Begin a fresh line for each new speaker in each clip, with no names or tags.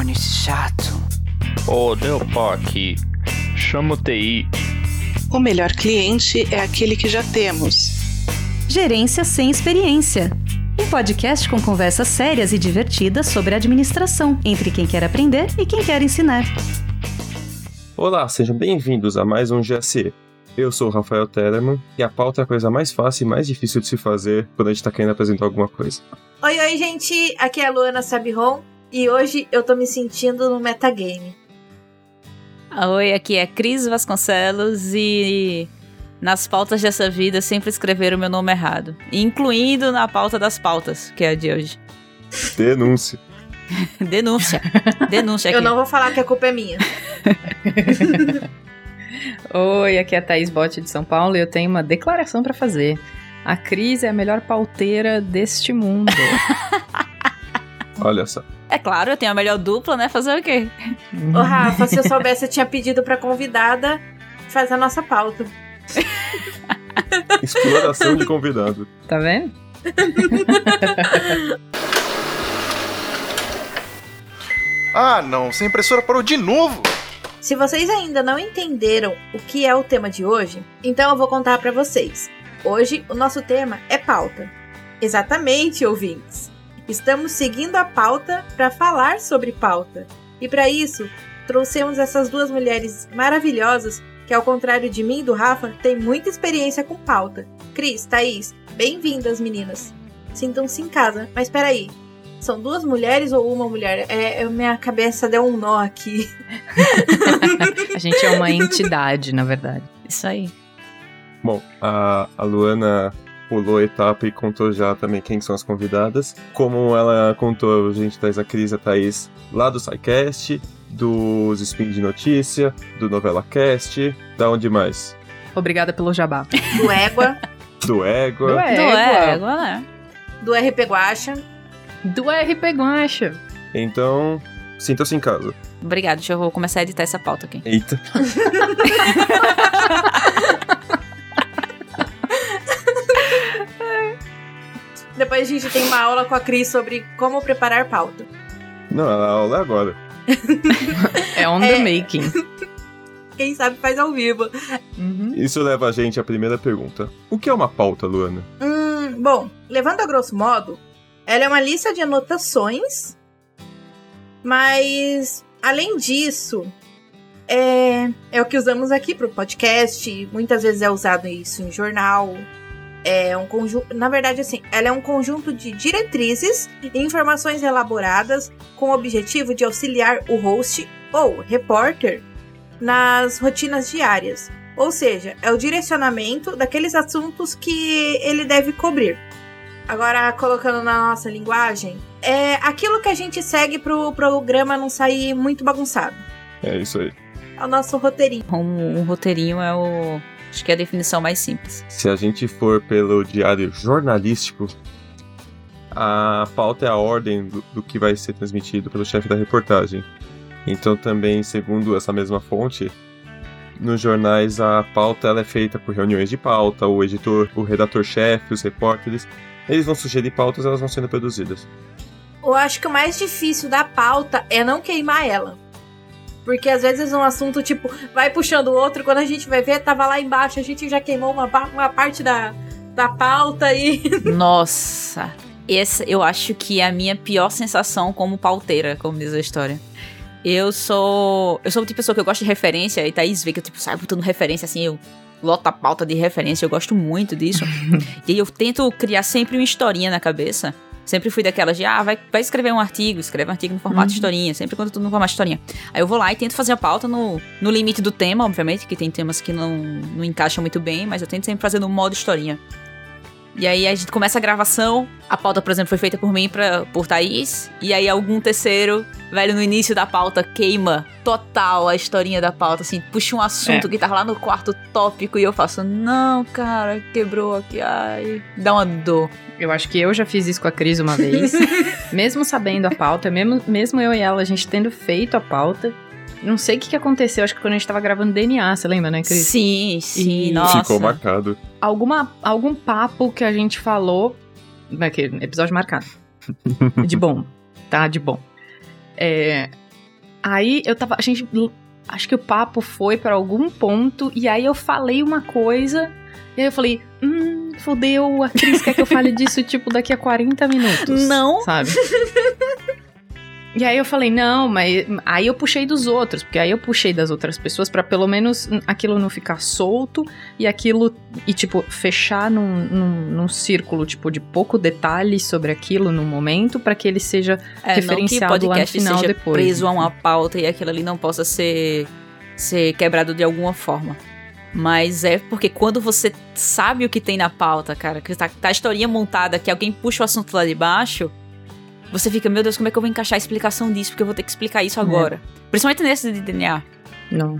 telefone chato.
Ô, deu pau aqui. Chama o TI.
O melhor cliente é aquele que já temos.
Gerência sem experiência. Um podcast com conversas sérias e divertidas sobre administração, entre quem quer aprender e quem quer ensinar.
Olá, sejam bem-vindos a mais um GSE. Eu sou o Rafael Tellerman e a pauta é a coisa mais fácil e mais difícil de se fazer quando a gente tá querendo apresentar alguma coisa.
Oi, oi, gente! Aqui é a Luana Sabiron e hoje eu tô me sentindo no metagame.
Oi, aqui é Cris Vasconcelos e nas pautas dessa vida sempre escreveram o meu nome errado, incluindo na pauta das pautas, que é a de hoje.
Denúncia.
Denúncia. Denúncia aqui.
Eu não vou falar que a culpa é minha.
Oi, aqui é a Thaís Botti de São Paulo e eu tenho uma declaração pra fazer. A Cris é a melhor pauteira deste mundo.
Olha só.
É claro, eu tenho a melhor dupla, né? Fazer o quê?
Ô, Rafa, se eu soubesse, eu tinha pedido pra convidada fazer a nossa pauta.
Exploração de convidado.
Tá vendo?
Ah, não, essa impressora parou de novo.
Se vocês ainda não entenderam o que é o tema de hoje, então eu vou contar pra vocês. Hoje o nosso tema é pauta. Exatamente, ouvintes. Estamos seguindo a pauta para falar sobre pauta. E para isso, trouxemos essas duas mulheres maravilhosas que, ao contrário de mim e do Rafa, têm muita experiência com pauta. Cris, Thaís, bem-vindas, meninas. Sintam-se em casa. Mas peraí, são duas mulheres ou uma mulher? É, é- minha cabeça deu um nó aqui.
A gente é uma entidade, na verdade.
Isso aí.
Bom, a, a Luana pulou a etapa e contou já também quem são as convidadas. Como ela contou, a gente traz a Cris e a Thaís lá do SciCast, dos Spin de Notícia, do Novela Cast, da onde mais?
Obrigada pelo jabá.
Do Égua,
Do Égua.
Do
Do
Égua.
égua, né?
do RP Guacha.
Do RP Guacha.
Então, sinta-se em casa.
Obrigada, deixa eu vou começar a editar essa pauta aqui.
Eita.
Depois a gente tem uma aula com a Cris sobre como preparar pauta.
Não, a aula é agora.
É on
É.
the making.
Quem sabe faz ao vivo.
Uhum.
Isso leva a gente à primeira pergunta. O que é uma pauta, Luana?
Hum, bom, levando a grosso modo, ela é uma lista de anotações, mas além disso, é, é o que usamos aqui para o podcast. Muitas vezes é usado isso em jornal. É um conjunto, na verdade, assim, ela é um conjunto de diretrizes e informações elaboradas com o objetivo de auxiliar o host ou repórter nas rotinas diárias. Ou seja, é o direcionamento daqueles assuntos que ele deve cobrir. Agora, colocando na nossa linguagem, é aquilo que a gente segue pro programa não sair muito bagunçado.
É isso aí.
É o nosso roteirinho.
Um, um roteirinho é o. Acho que é a definição mais simples.
Se a gente for pelo diário jornalístico, a pauta é a ordem do, do que vai ser transmitido pelo chefe da reportagem. Então, também, segundo essa mesma fonte, nos jornais a pauta ela é feita por reuniões de pauta, o editor, o redator-chefe, os repórteres. Eles vão sugerir pautas, elas vão sendo produzidas.
Eu acho que o mais difícil da pauta é não queimar ela. Porque às vezes um assunto, tipo, vai puxando o outro, quando a gente vai ver, tava lá embaixo, a gente já queimou uma, uma parte da, da pauta e.
Nossa! Essa eu acho que é a minha pior sensação como pauteira, como diz a história. Eu sou. Eu sou o tipo de pessoa que eu gosto de referência, e Thaís vê que eu tipo, saio botando referência assim, eu loto a pauta de referência, eu gosto muito disso. e aí eu tento criar sempre uma historinha na cabeça. Sempre fui daquelas de, ah, vai, vai escrever um artigo, escreve um artigo no formato de historinha, sempre quando tudo no formato de historinha. Aí eu vou lá e tento fazer a pauta no, no limite do tema, obviamente, que tem temas que não, não encaixam muito bem, mas eu tento sempre fazer no modo historinha. E aí a gente começa a gravação, a pauta, por exemplo, foi feita por mim, pra, por Thaís, e aí algum terceiro, velho, no início da pauta, queima total a historinha da pauta, assim, puxa um assunto que tava lá no quarto tópico e eu faço, não, cara, quebrou aqui, ai, dá uma dor.
Eu acho que eu já fiz isso com a Cris uma vez. mesmo sabendo a pauta, mesmo, mesmo eu e ela, a gente tendo feito a pauta. Não sei o que, que aconteceu, acho que quando a gente tava gravando DNA, você lembra, né, Cris?
Sim, sim,
E-
nossa.
Ficou marcado.
Alguma, algum papo que a gente falou. Naquele episódio marcado. De bom. Tá? De bom. É, Aí eu tava. A gente. Acho que o papo foi pra algum ponto, e aí eu falei uma coisa, e aí eu falei, hum, fodeu, a Cris quer que eu fale disso, tipo, daqui a 40 minutos.
Não.
Sabe? E aí eu falei, não, mas. Aí eu puxei dos outros, porque aí eu puxei das outras pessoas pra pelo menos aquilo não ficar solto e aquilo. E, tipo, fechar num, num, num círculo, tipo, de pouco detalhe sobre aquilo no momento, pra que ele seja
É, não que o
referenciado lá no
podcast
final
seja
depois.
preso a uma pauta e aquilo ali não possa ser, ser quebrado de alguma forma. Mas é porque quando você sabe o que tem na pauta, cara, que tá, tá a historinha montada, que alguém puxa o assunto lá de baixo, você fica, meu Deus, como é que eu vou encaixar a explicação disso? Porque eu vou ter que explicar isso agora. Principalmente nesse de DNA.
Não.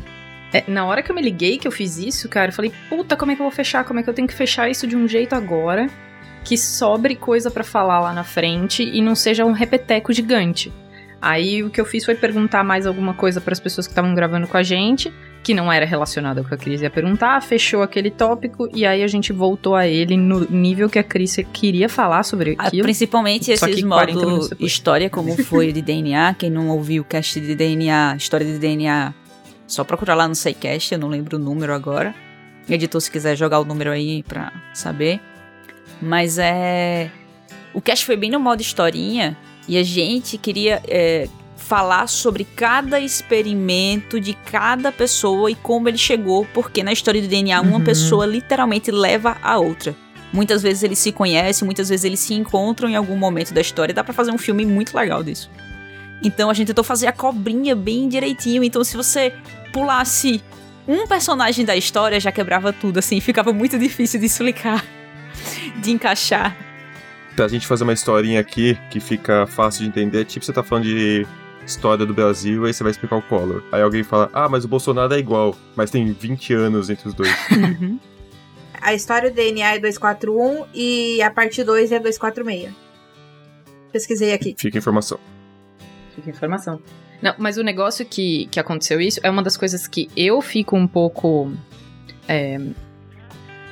É, na hora que eu me liguei que eu fiz isso, cara, eu falei, puta, como é que eu vou fechar? Como é que eu tenho que fechar isso de um jeito agora que sobre coisa pra falar lá na frente e não seja um repeteco gigante? Aí o que eu fiz foi perguntar mais alguma coisa para as pessoas que estavam gravando com a gente, que não era relacionada com o que a Cris ia perguntar, fechou aquele tópico e aí a gente voltou a ele no nível que a Cris queria falar sobre
Ah,
aquilo.
Principalmente
Só
esses
que 40 minutos
modos
depois.
história, como foi de DNA. Quem não ouviu o cast de DNA, história de DNA, só procurar lá no SciCast, eu não lembro o número agora. Editor, se quiser jogar o número aí pra saber. Mas é. O cast foi bem no modo historinha e a gente queria é, falar sobre cada experimento de cada pessoa e como ele chegou, porque na história do DNA uma
Uhum.
pessoa literalmente leva a outra. Muitas vezes eles se conhecem, muitas vezes eles se encontram em algum momento da história. Dá pra fazer um filme muito legal disso. Então a gente tentou fazer a cobrinha bem direitinho. Então se você pulasse um personagem da história, já quebrava tudo, assim. Ficava muito difícil de explicar, de encaixar.
Pra gente fazer uma historinha aqui que fica fácil de entender, tipo você tá falando de história do Brasil, aí você vai explicar o Collor. Aí alguém fala, ah, mas o Bolsonaro é igual, mas tem 20 anos entre os dois.
A história do DNA é 241 e a parte 2 é 246. Pesquisei aqui.
Fica informação.
Fica informação. Não, mas o negócio que, que aconteceu isso é uma das coisas que eu fico um pouco é,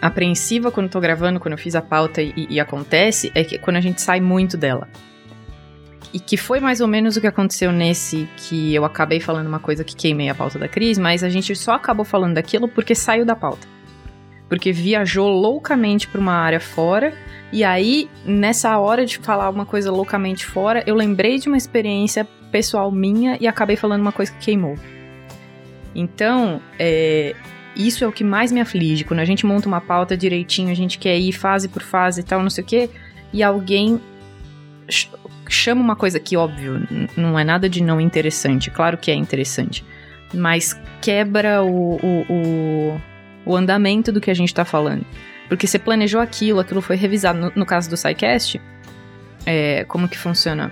apreensiva quando tô gravando, quando eu fiz a pauta e, e acontece, é que quando a gente sai muito dela. E que foi mais ou menos o que aconteceu nesse que eu acabei falando uma coisa que queimei a pauta da Cris, mas a gente só acabou falando daquilo porque saiu da pauta. Porque viajou loucamente pra uma área fora e aí, nessa hora de falar uma coisa loucamente fora, eu lembrei de uma experiência pessoal minha e acabei falando uma coisa que queimou. Então, é, isso é o que mais me aflige. Quando a gente monta uma pauta direitinho, a gente quer ir fase por fase e tal, não sei o quê, e alguém ch- chama uma coisa que, óbvio, não é nada de não interessante. Claro que é interessante. Mas quebra o, o, o, o andamento do que a gente tá falando. Porque você planejou aquilo, aquilo foi revisado. No, no caso do SciCast, é, como que funciona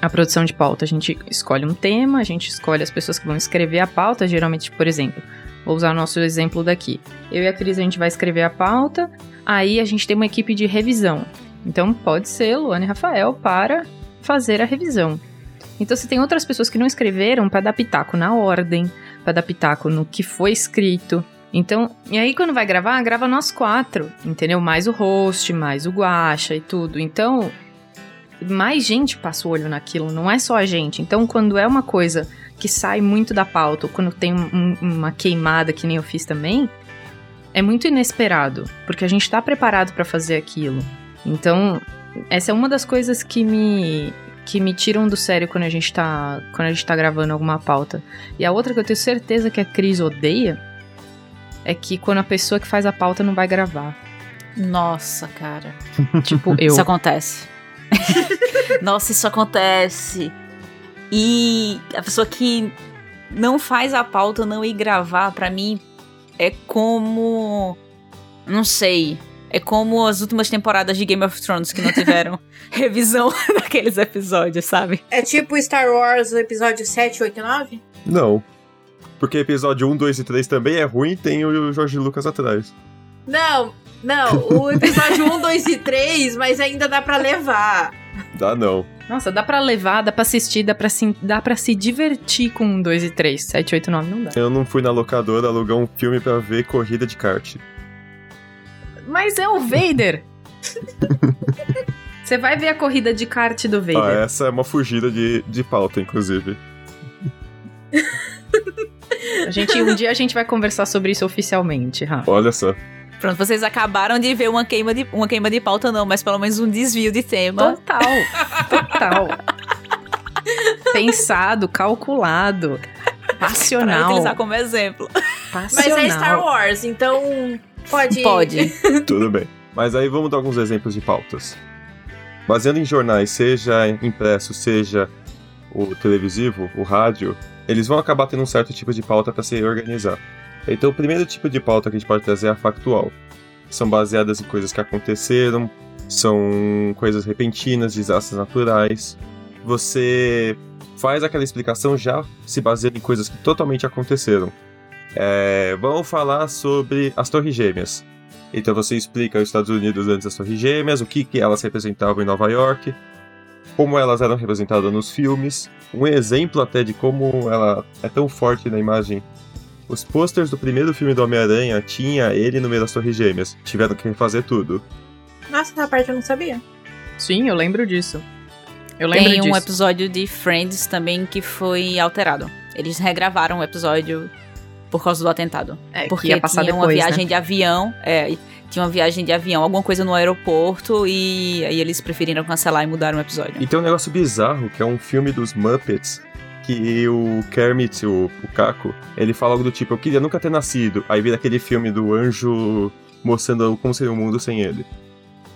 a produção de pauta? A gente escolhe um tema, a gente escolhe as pessoas que vão escrever a pauta. Geralmente, por exemplo, vou usar o nosso exemplo daqui. Eu e a Cris, a gente vai escrever a pauta, aí a gente tem uma equipe de revisão. Então, pode ser Luana e Rafael para fazer a revisão. Então, se tem outras pessoas que não escreveram, para dar pitaco na ordem, para dar pitaco no que foi escrito, então, e aí quando vai gravar, grava nós quatro, entendeu? Mais o host, mais o guacha e tudo. Então, mais gente passa o olho naquilo, não é só a gente. Então, quando é uma coisa que sai muito da pauta, ou quando tem um- um- uma queimada, que nem eu fiz também, é muito inesperado, porque a gente tá preparado pra fazer aquilo. Então, essa é uma das coisas que me que me tiram do sério quando a gente tá quando a gente tá gravando alguma pauta. E a outra que eu tenho certeza que a Cris odeia é que quando a pessoa que faz a pauta não vai gravar.
Nossa, cara.
Tipo, eu.
Isso acontece. Nossa, isso acontece. E a pessoa que não faz a pauta, não ir gravar, pra mim, é como. Não sei. É como as últimas temporadas de Game of Thrones que não tiveram revisão daqueles episódios, sabe?
É tipo Star Wars, o episódio 7, 8 e 9?
Não. Porque episódio 1, 2 e 3 também é ruim e tem o Jorge Lucas atrás.
Não, não. O episódio 1, 2 e 3, mas ainda dá pra levar.
Dá não.
Nossa, dá pra levar, dá pra assistir, dá pra se, dá pra se divertir com um, dois e três. Sete, oito, nove não dá.
Eu não fui na locadora alugar um filme pra ver corrida de kart.
Mas é o Vader! Você vai ver a corrida de kart do
Ah,
Vader.
essa é uma fugida de, de pauta, inclusive.
A gente, um dia a gente vai conversar sobre isso oficialmente, Rafa.
Olha só.
Pronto, vocês acabaram de ver uma queima de, uma queima de pauta, não, mas pelo menos um desvio de tema.
Total, total. Pensado, calculado,
Pra
passional.
utilizar como exemplo.
Mas
passional.
é Star Wars, então pode.
Pode.
Tudo bem. Mas aí vamos dar alguns exemplos de pautas. Baseando em jornais, seja impresso, seja o televisivo, o rádio, eles vão acabar tendo um certo tipo de pauta para se organizar. Então, o primeiro tipo de pauta que a gente pode trazer é a factual. São baseadas em coisas que aconteceram, são coisas repentinas, desastres naturais. Você faz aquela explicação já se baseando em coisas que totalmente aconteceram. É, vamos falar sobre as Torres Gêmeas. Então você explica os Estados Unidos antes das Torres Gêmeas, o que, que elas representavam em Nova York, como elas eram representadas nos filmes, um exemplo até de como ela é tão forte na imagem. Os posters do primeiro filme do Homem-Aranha tinha ele no meio das Torres Gêmeas. Tiveram que refazer tudo.
Nossa, essa parte eu não sabia.
Sim, eu lembro disso. Eu lembro
Tem um
disso.
episódio de Friends também que foi alterado. Eles regravaram o episódio por causa do atentado.
É, que
Porque
ia passar
tinha uma
depois, né?
viagem de avião, é, tinha uma viagem de avião, alguma coisa no aeroporto, e aí eles preferiram cancelar e mudaram o episódio.
E tem um negócio bizarro, que é um filme dos Muppets, que o Kermit, o, o Caco, ele fala algo do tipo, eu queria nunca ter nascido. Aí vira aquele filme do anjo mostrando como seria o mundo sem ele.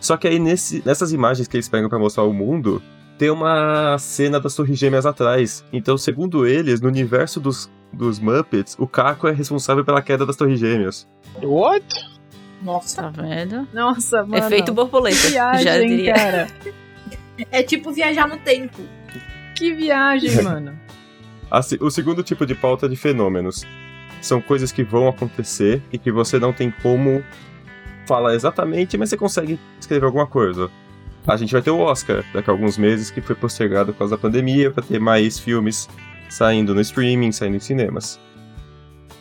Só que aí nesse- nessas imagens que eles pegam pra mostrar o mundo, tem uma cena das Torres Gêmeas atrás. Então, segundo eles, no universo dos, dos Muppets, o Caco é responsável pela queda das Torres Gêmeas.
What?
Nossa.
Tá vendo?
Nossa, mano.
Efeito borboleta.
Que
já
viagem,
diria.
cara.
É tipo viajar no tempo.
Que viagem, mano.
O segundo tipo de pauta é de fenômenos. São coisas que vão acontecer e que você não tem como falar exatamente, mas você consegue escrever alguma coisa. A gente vai ter o Oscar daqui a alguns meses, que foi postergado por causa da pandemia, para ter mais filmes saindo no streaming, saindo em cinemas.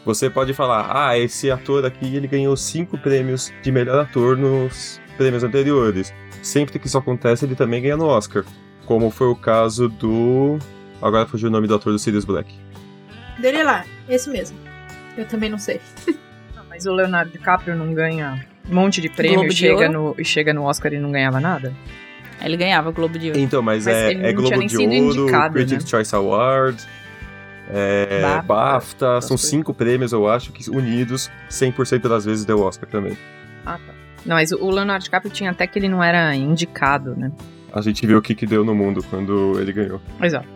Você pode falar, ah, esse ator aqui ele ganhou cinco prêmios de melhor ator nos prêmios anteriores. Sempre que isso acontece, ele também ganha no Oscar. Como foi o caso do. Agora fugiu o nome do ator do Sirius Black.
Dele lá, esse mesmo. Eu também não sei.
Mas o Leonardo DiCaprio não ganha um monte de prêmio e chega, no, e chega no Oscar e não ganhava nada?
Ele ganhava o Globo de Ouro.
Então, mas,
Mas
é, é
não
Globo de Ouro,
indicado,
Critics'
né?
Choice Award, é,
BAFTA,
BAFTA, são
coisas.
cinco prêmios, eu acho, que unidos 100% das vezes deu Oscar também.
Ah, tá. Não, mas o Leonardo DiCaprio tinha até que ele não era indicado, né?
A gente viu o que, que deu no mundo quando ele ganhou.
Exato.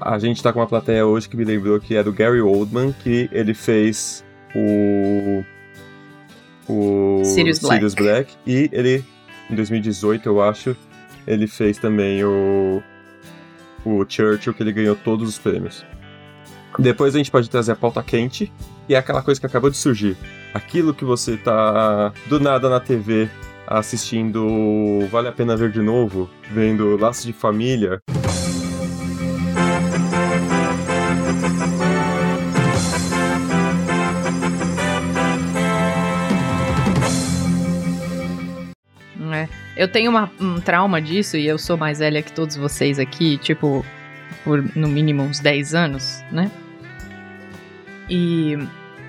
A gente tá com uma plateia hoje que me lembrou que é do Gary Oldman, que ele fez o. O.
Sirius Black.
Black, E ele, em 2018, eu acho, ele fez também o. O Churchill, que ele ganhou todos os prêmios. Depois a gente pode trazer a pauta quente, e é aquela coisa que acabou de surgir. Aquilo que você tá do nada na TV assistindo Vale a Pena Ver de Novo, vendo Laços de Família,
Eu tenho uma- um trauma disso e eu sou mais velha que todos vocês aqui, tipo, por no mínimo uns 10 anos, né? E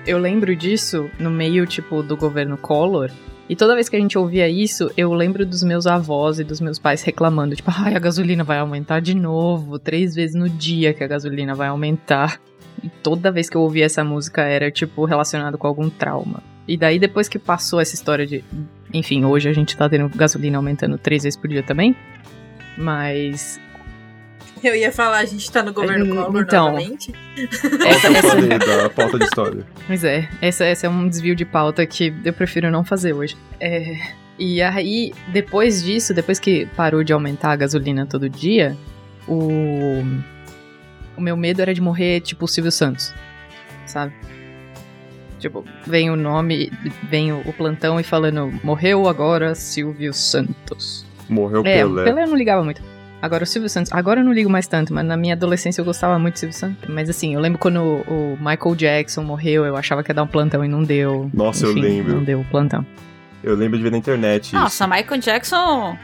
eu lembro disso no meio, tipo, do governo Collor. E toda vez que a gente ouvia isso, eu lembro dos meus avós e dos meus pais reclamando, tipo, ai, a gasolina vai aumentar de novo, três vezes no dia que a gasolina vai aumentar. E toda vez que eu ouvia essa música era, tipo, relacionado com algum trauma. E daí, depois que passou essa história de. Enfim, hoje a gente tá tendo gasolina aumentando três vezes por dia também. Mas.
Eu ia falar, a gente tá no governo
Hum,
Collor
então.
novamente.
Essa,
falei da pauta de história.
Pois é, essa, essa é um desvio de pauta que eu prefiro não fazer hoje. É, e aí, depois disso, depois que parou de aumentar a gasolina todo dia, o, o meu medo era de morrer tipo o Silvio Santos, sabe? Tipo, vem o nome, vem o, plantão e falando, morreu agora Silvio Santos.
Morreu
É,
Pelé.
Pelé eu não ligava muito. Agora o Silvio Santos, agora eu não ligo mais tanto, mas na minha adolescência eu gostava muito do Silvio Santos. Mas assim, eu lembro quando o, o Michael Jackson morreu, eu achava que ia dar um plantão e não deu.
Nossa, eu
Enfim,
lembro.
Não deu o plantão.
Eu lembro de ver na internet
Nossa,
isso.
Michael Jackson.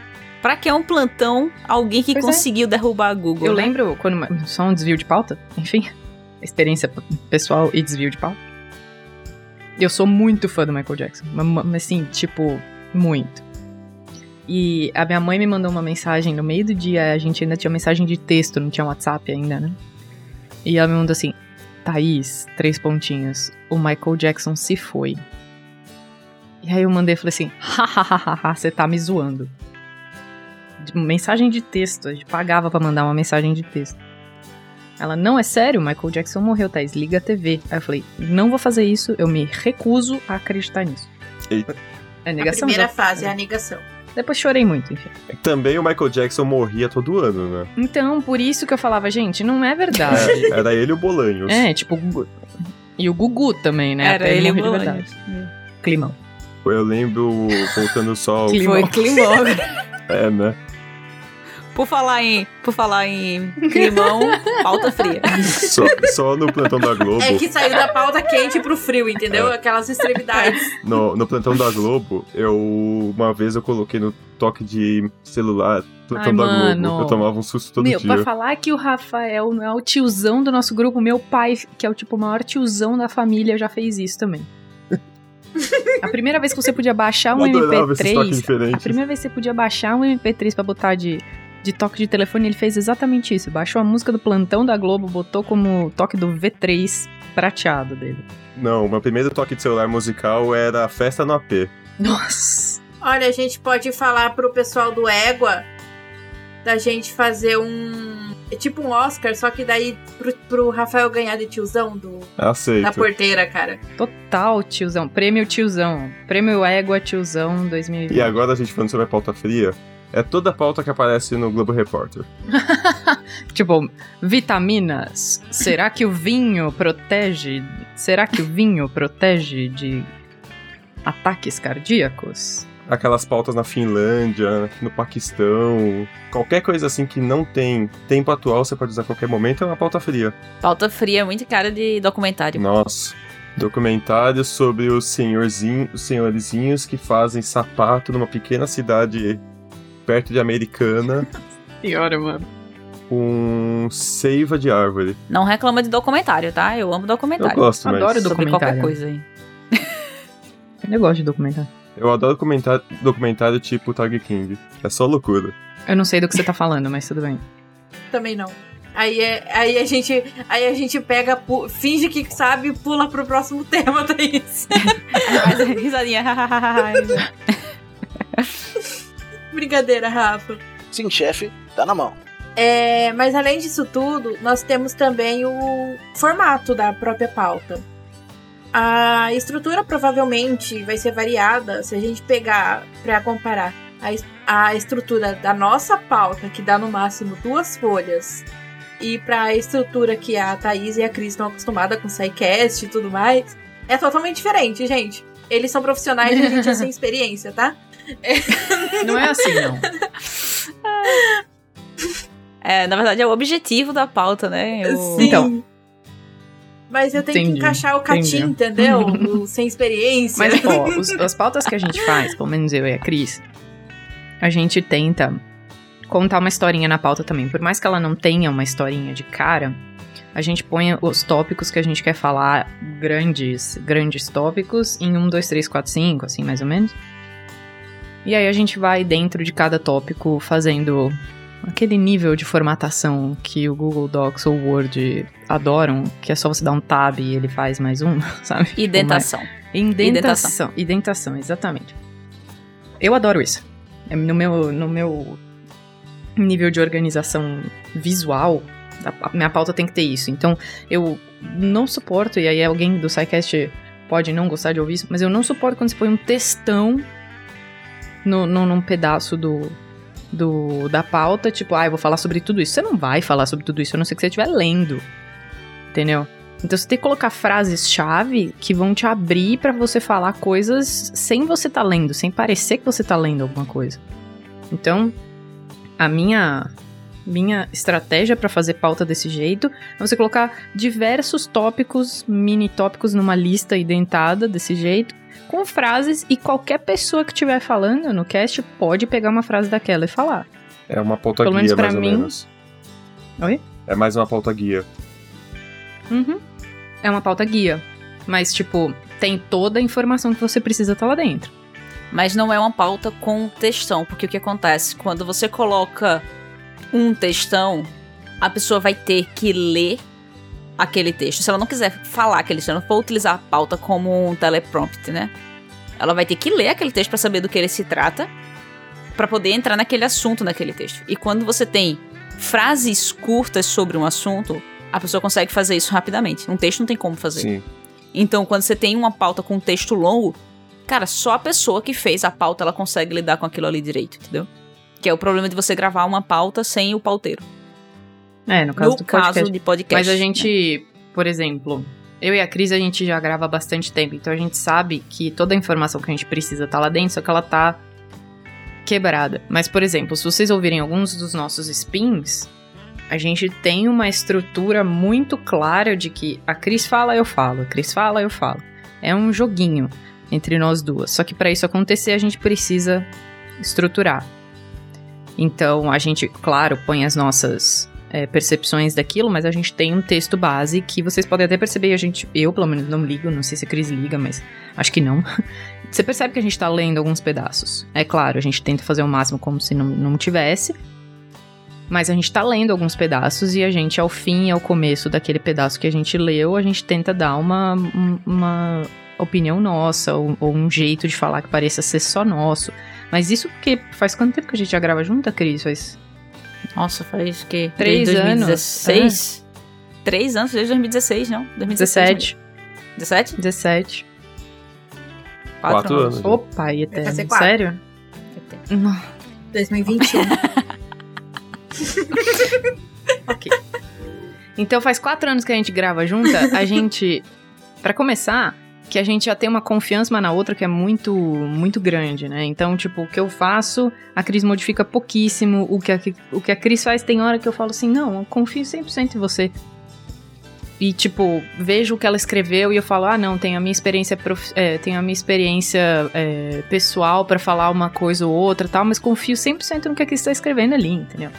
Pra que um plantão? Alguém que
Pois é.
conseguiu derrubar a Google.
Eu
né?
lembro quando. Só um desvio de pauta, enfim. experiência pessoal e desvio de pau. Eu sou muito fã do Michael Jackson. Mas assim, tipo, muito. E a minha mãe me mandou uma mensagem no meio do dia, a gente ainda tinha mensagem de texto, não tinha WhatsApp ainda, né? E ela me mandou assim: Thaís, três pontinhos, o Michael Jackson se foi. E aí eu mandei e falei assim: hahaha, você tá me zoando. Mensagem de texto, a gente pagava pra mandar uma mensagem de texto. Ela, não, é sério, Michael Jackson morreu, Thaís, liga a TV. Aí eu falei, não vou fazer isso, eu me recuso a acreditar nisso.
Eita.
É
A
negação.
primeira
já-
fase é a negação.
Depois chorei muito, enfim.
Também o Michael Jackson morria todo ano, né?
Então, por isso que eu falava, gente, não é verdade.
Era ele e o Bolanhos.
é, tipo, o Gugu- e o Gugu também, né?
Era
Até
ele e
morrer
o Bolanhos.
verdade. Climão.
Eu lembro, voltando só ao...
Climão.
Foi climão.
É, né?
Por falar em, por falar em climão, pauta fria.
Só, só no plantão da Globo.
É que saiu da pauta quente pro frio, entendeu?
É.
Aquelas extremidades.
No, no plantão da Globo, eu uma vez eu coloquei no toque de celular plantão
Ai,
da
mano.
Globo. Eu tomava um susto todo
meu,
dia.
pra falar que o Rafael não é o tiozão do nosso grupo, meu pai, que é o tipo o maior tiozão da família, já fez isso também. A primeira vez que você podia baixar um
Eu adorava esses toques
MP3, a primeira vez que você podia baixar um MP3 pra botar de, de toque de telefone, ele fez exatamente isso. Baixou a música do plantão da Globo, botou como toque do V3 prateado dele.
Não, meu primeiro toque de celular musical era Festa no AP.
Nossa!
Olha, a gente pode falar pro pessoal do Égua da gente fazer um. É tipo um Oscar, só que daí pro, pro Rafael ganhar de tiozão do,
Aceito.
da porteira, cara.
Total tiozão. Prêmio tiozão. Prêmio Égua tiozão 2020.
E agora a gente falando sobre a pauta fria, é toda a pauta que aparece no Globo Repórter.
Tipo, vitaminas. Será que o vinho protege? Será que o vinho protege de ataques cardíacos?
Aquelas pautas na Finlândia, no Paquistão, qualquer coisa assim que não tem tempo atual, você pode usar a qualquer momento, é uma pauta fria.
Pauta fria, é muito cara de documentário.
Nossa. Documentário sobre os, senhorzinhos, os senhorizinhos que fazem sapato numa pequena cidade perto de Americana
Piora, mano.
com seiva de árvore.
Não reclama de documentário, tá? Eu amo
Eu
documentário.
gosto, mas
Adoro
Sobre qualquer
documentário.
coisa aí.
Eu gosto de documentário.
eu adoro documentário, documentário tipo Tag King. É só loucura.
Eu não sei do que você tá falando, mas tudo bem.
Também não. Aí, é, aí a gente aí a gente pega, pu- finge que sabe e pula pro próximo tema, Thaís.
A risadinha.
Brincadeira, Rafa.
Sim, chefe, tá na mão.
É, mas além disso tudo, nós temos também o formato da própria pauta. A estrutura provavelmente vai ser variada se a gente pegar para comparar a, a estrutura da nossa pauta, que dá no máximo duas folhas, e para a estrutura que a Thaís e a Cris estão acostumadas com SciCast e tudo mais. É totalmente diferente, gente. Eles são profissionais e a gente é sem experiência, tá?
Não é assim, não.
É, na verdade, é o objetivo da pauta, né? Eu-
Sim.
Então.
Mas eu tenho
Entendi,
que encaixar o catim, entendeu? O sem experiência.
Mas, ó, os- as pautas que a gente faz, pelo menos eu e a Cris, a gente tenta contar uma historinha na pauta também. Por mais que ela não tenha uma historinha de cara, a gente põe os tópicos que a gente quer falar, grandes, grandes tópicos, em um, dois, três, quatro, cinco, assim, mais ou menos. E aí a gente vai dentro de cada tópico fazendo aquele nível de formatação que o Google Docs ou o Word adoram, que é só você dar um tab e ele faz mais um, sabe? Tipo,
Indentação.
Indentação. Indentação, exatamente. Eu adoro isso. É no meu, no meu nível de organização visual, a minha pauta tem que ter isso. Então, eu não suporto, e aí alguém do SciCast pode não gostar de ouvir isso, mas eu não suporto quando você põe um textão no, no, num pedaço do, do, da pauta, tipo, ah, eu vou falar sobre tudo isso. Você não vai falar sobre tudo isso, a não ser que você estiver lendo. Entendeu? Então você tem que colocar frases-chave que vão te abrir pra você falar coisas sem você tá lendo, sem parecer que você tá lendo alguma coisa. Então, a minha minha estratégia pra fazer pauta desse jeito é você colocar diversos tópicos, mini tópicos numa lista identada desse jeito, com frases e qualquer pessoa que estiver falando no cast pode pegar uma frase daquela e falar.
É uma pauta
Pelo
guia,
menos pra
mais ou
mim.
menos.
Oi?
É mais uma pauta guia.
Uhum. É uma pauta guia. Mas, tipo, tem toda a informação que você precisa estar lá dentro.
Mas não é uma pauta com textão, porque o que acontece? Quando você coloca um textão, a pessoa vai ter que ler aquele texto. Se ela não quiser falar aquele texto, ela não for utilizar a pauta como um teleprompt, né? Ela vai ter que ler aquele texto para saber do que ele se trata, para poder entrar naquele assunto naquele texto. E quando você tem frases curtas sobre um assunto, a pessoa consegue fazer isso rapidamente. Um texto não tem como fazer.
Sim.
Então, quando você tem uma pauta com um texto longo, cara, só a pessoa que fez a pauta ela consegue lidar com aquilo ali direito, entendeu? Que é o problema de você gravar uma pauta sem o pauteiro.
É, no caso
no
do
caso
podcast.
de podcast.
Mas a
né?
gente, por exemplo, eu e a Cris, a gente já grava há bastante tempo, então a gente sabe que toda a informação que a gente precisa tá lá dentro, só que ela tá quebrada. Mas, por exemplo, se vocês ouvirem alguns dos nossos spins, a gente tem uma estrutura muito clara de que a Cris fala, eu falo, a Cris fala, eu falo. É um joguinho entre nós duas. Só que para isso acontecer, a gente precisa estruturar. Então, a gente, claro, põe as nossas é, percepções daquilo, mas a gente tem um texto base que vocês podem até perceber, a gente, eu pelo menos não ligo, não sei se a Cris liga, mas acho que não. Você percebe que a gente tá lendo alguns pedaços. É claro, a gente tenta fazer o máximo como se não, não tivesse, mas a gente tá lendo alguns pedaços e a gente, ao fim e ao começo daquele pedaço que a gente leu, a gente tenta dar uma, um- uma opinião nossa, ou, ou um jeito de falar que pareça ser só nosso. Mas isso porque faz quanto tempo que a gente já grava junto, Cris? Faz
Nossa, faz o quê?
Três
Desde
anos.
2016? Três anos, desde 2016, não? 2016,
17.
17?
17.
Quatro anos.
Opa, e até.
quatro.
Sério? Não.
2021.
Ok. Então faz quatro anos que a gente grava junta, a gente. Pra começar, que a gente já tem uma confiança uma na outra que é muito, muito grande, né? Então, tipo, o que eu faço, a Cris modifica pouquíssimo. O que a, o que a Cris faz, tem hora que eu falo assim: não, eu confio 100% em você. E, tipo, vejo o que ela escreveu e eu falo, ah, não, tenho a minha experiência, prof... é, tenho a minha experiência é, pessoal pra falar uma coisa ou outra tal, mas confio 100% no que a Cris tá escrevendo ali, entendeu?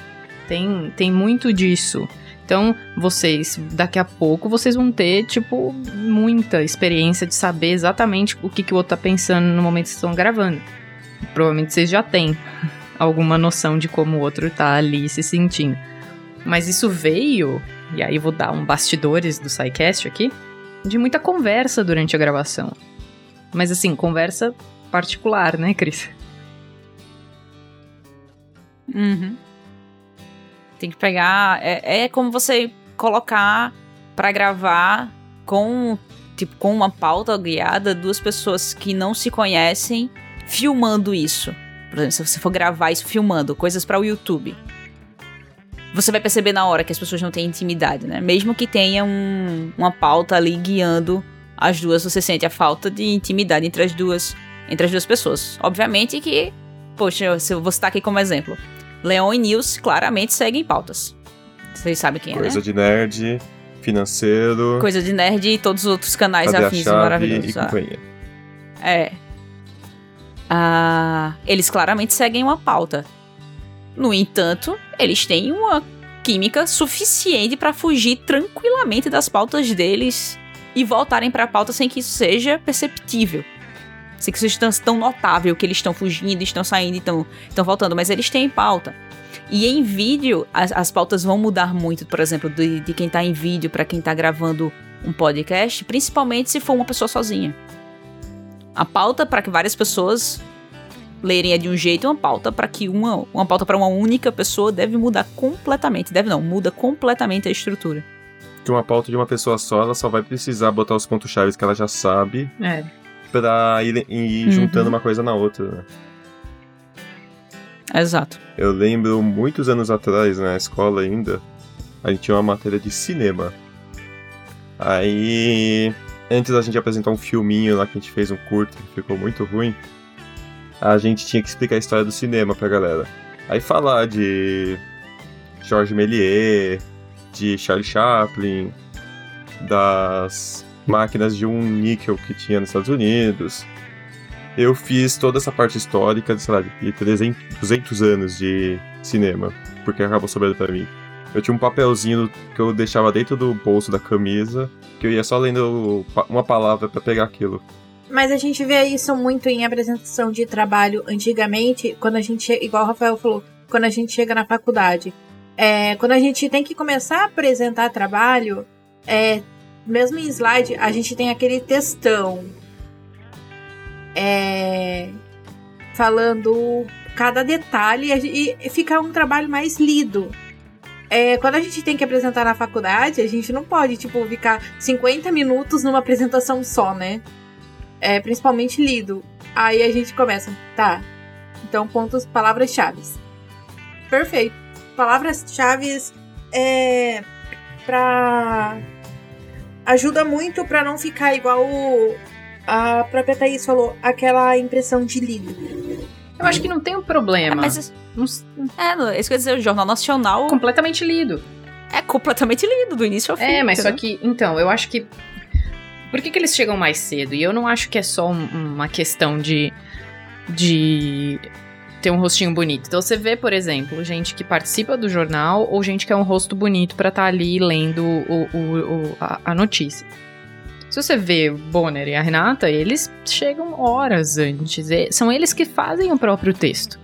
Tem, tem muito disso. Então, vocês, daqui a pouco, vocês vão ter, tipo, muita experiência de saber exatamente o que, que o outro tá pensando no momento que estão gravando. Provavelmente vocês já têm alguma noção de como o outro tá ali se sentindo. Mas isso veio, e aí vou dar um bastidores do SciCast aqui, de muita conversa durante a gravação. Mas assim, conversa particular, né, Cris?
Uhum. Tem que pegar. É, é como você colocar pra gravar com tipo com uma pauta guiada duas pessoas que não se conhecem filmando isso. Por exemplo, se você for gravar isso filmando coisas para o YouTube, você vai perceber na hora que as pessoas não têm intimidade, né? Mesmo que tenha um- uma pauta ali guiando as duas, você sente a falta de intimidade entre as duas, entre as duas pessoas. Obviamente que, poxa, se eu vou citar aqui como exemplo, Leon e Nils claramente seguem pautas. Vocês sabem quem é,
Coisa
né?
de nerd, financeiro,
Coisa de nerd e todos os outros canais
cadê a
afins maravilhosos.
e
ah. É. Ah, eles claramente seguem uma pauta. No entanto, eles têm uma química suficiente pra fugir tranquilamente das pautas deles e voltarem pra pauta sem que isso seja perceptível. Sem que isso seja tão notável que eles estão fugindo, estão saindo e estão estão voltando, mas eles têm pauta. E em vídeo, as, as pautas vão mudar muito, por exemplo, de, de quem tá em vídeo pra quem tá gravando um podcast, principalmente se for uma pessoa sozinha. A pauta para que várias pessoas lerem é de um jeito, e uma pauta para que uma, uma pauta para uma única pessoa deve mudar completamente. Deve não, muda completamente a estrutura.
Que uma pauta de uma pessoa só, ela só vai precisar botar os pontos chaves que ela já sabe
É.
pra ir, ir
Uhum.
juntando uma coisa na outra. né?
Exato.
Eu lembro muitos anos atrás, na escola ainda, a gente tinha uma matéria de cinema. Aí, antes da gente apresentar um filminho lá que a gente fez um curto, que ficou muito ruim, a gente tinha que explicar a história do cinema pra galera. Aí falar de Georges Méliès, de Charlie Chaplin, das máquinas de um níquel que tinha nos Estados Unidos. Eu fiz toda essa parte histórica, sei lá, de 300, 200 anos de cinema, porque acabou sobrando pra mim. Eu tinha um papelzinho que eu deixava dentro do bolso da camisa, que eu ia só lendo uma palavra pra pegar aquilo.
Mas a gente vê isso muito em apresentação de trabalho antigamente, quando a gente, igual o Rafael falou, quando a gente chega na faculdade. É, quando a gente tem que começar a apresentar trabalho, é, mesmo em slide, a gente tem aquele textão. É, falando cada detalhe e, fica um trabalho mais lido. É, quando a gente tem que apresentar na faculdade, a gente não pode, tipo, ficar 50 minutos numa apresentação só, né? É, principalmente lido. Aí a gente começa, tá. Então, pontos, palavras-chave. Perfeito. Palavras-chave é pra. Ajuda muito pra não ficar igual o- a própria Thaís falou, aquela impressão de lido.
Eu acho que não tem um problema.
Mas,
Não-
é, não, isso quer dizer, o Jornal Nacional
completamente lido.
é completamente lido, do início ao fim.
É, mas só que, então, eu acho que. Por que, que eles chegam mais cedo? E eu não acho que é só um- uma questão de. de ter um rostinho bonito. Então você vê, por exemplo, gente que participa do jornal ou gente que é um rosto bonito pra estar ali lendo o, o- o- a, a notícia. Se você vê o Bonner e a Renata, eles chegam horas antes. E São eles que fazem o próprio texto.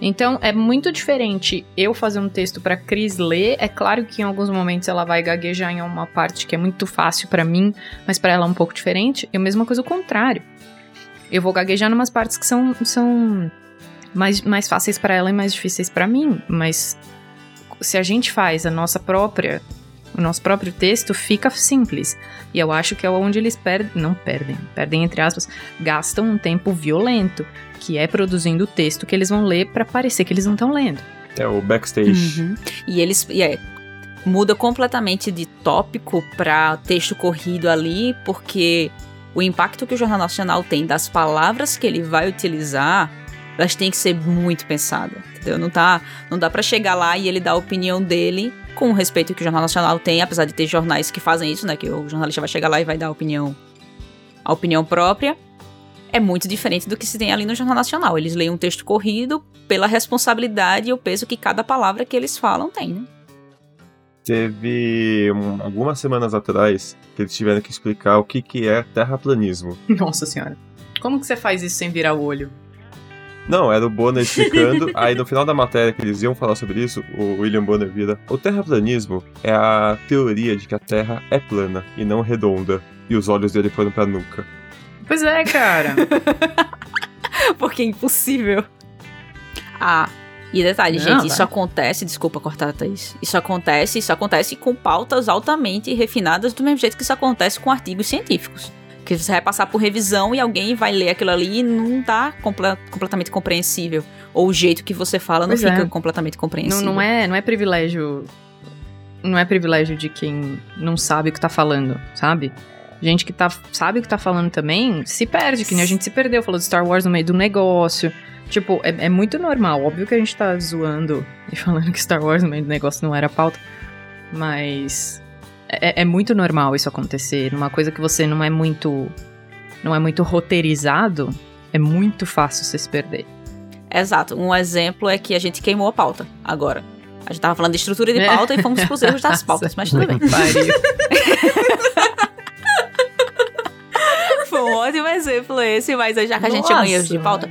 Então é muito diferente eu fazer um texto pra Cris ler. É claro que em alguns momentos ela vai gaguejar em uma parte que é muito fácil pra mim, mas pra ela é um pouco diferente. E a mesma coisa o contrário. Eu vou gaguejar em umas partes que são, são mais, mais fáceis pra ela e mais difíceis pra mim. Mas se a gente faz a nossa própria, o nosso próprio texto, fica simples. E eu acho que é onde eles perdem, não perdem, perdem entre aspas, gastam um tempo violento, que é produzindo o texto que eles vão ler pra parecer que eles não estão lendo.
É o backstage.
Uhum. E eles. E é, muda completamente de tópico pra texto corrido ali, porque o impacto que o Jornal Nacional tem das palavras que ele vai utilizar, elas têm que ser muito pensadas, entendeu? Não, tá, não dá pra chegar lá e ele dar a opinião dele com o respeito que o Jornal Nacional tem, apesar de ter jornais que fazem isso, né? Que o jornalista vai chegar lá e vai dar a opinião, a opinião própria. É muito diferente do que se tem ali no Jornal Nacional. Eles leem um texto corrido pela responsabilidade e o peso que cada palavra que eles falam tem, né?
Teve um- algumas semanas atrás que eles tiveram que explicar o que, que é terraplanismo.
Nossa senhora. Como que você faz isso sem virar o olho?
Não, era o Bonner explicando. aí no final da matéria que eles iam falar sobre isso, o William Bonner vira. O terraplanismo é a teoria de que a Terra é plana e não redonda. E os olhos dele foram pra nuca.
Pois é, cara.
Porque é impossível. Ah, e detalhe,
Não,
gente,
vai.
isso acontece, desculpa cortar, Thaís. Isso acontece, isso acontece com pautas altamente refinadas, do mesmo jeito que isso acontece com artigos científicos. Que você vai passar por revisão e alguém vai ler aquilo ali e não tá comple- completamente compreensível. Ou o jeito que você fala não
Pois
fica
é.
completamente
não,
compreensível.
não, é, não é privilégio. Não é privilégio de quem não sabe o que tá falando, sabe? Gente que tá, sabe o que tá falando também se perde, que nem a gente se perdeu, falou de Star Wars no meio do negócio. Tipo, é, é muito normal. Óbvio que a gente tá zoando e falando que Star Wars no meio do negócio não era pauta. Mas é, é muito normal isso acontecer. Numa coisa que você não é muito. não é muito roteirizado, é muito fácil você se perder.
Exato. Um exemplo é que a gente queimou a pauta agora. A gente tava falando de estrutura de pauta e fomos pros erros das pautas, mas tudo bem. Foi um ótimo exemplo esse, mas já que a gente chama erros de pauta.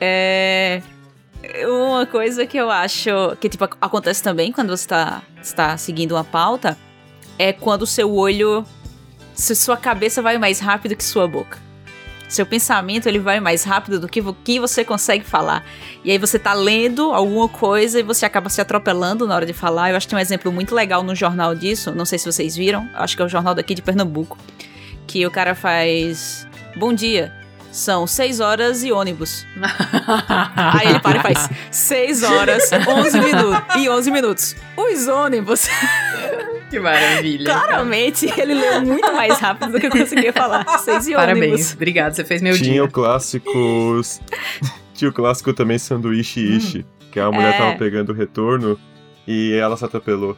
É. Uma coisa que eu acho que, tipo, ac- acontece também quando você tá, está seguindo uma pauta é quando o seu olho. Se sua cabeça vai mais rápido que sua boca. Seu pensamento ele vai mais rápido do que o que você consegue falar. E aí você tá lendo alguma coisa e você acaba se atropelando na hora de falar. Eu acho que tem um exemplo muito legal no jornal disso. Não sei se vocês viram. Acho que é o jornal daqui de Pernambuco. Que o cara faz. Bom dia. São 6 horas e ônibus. Aí ele para e faz 6 horas, 11 minutos e 11 minutos. Os ônibus.
Que maravilha.
Claramente, ele leu muito mais rápido do que eu conseguia falar. 6 e
Parabéns,
ônibus.
obrigado, você fez meu
Tinha
dia.
o clássico. Tinha o clássico também sanduíche ishi, que a mulher
É.
tava pegando o retorno e ela se atropelou.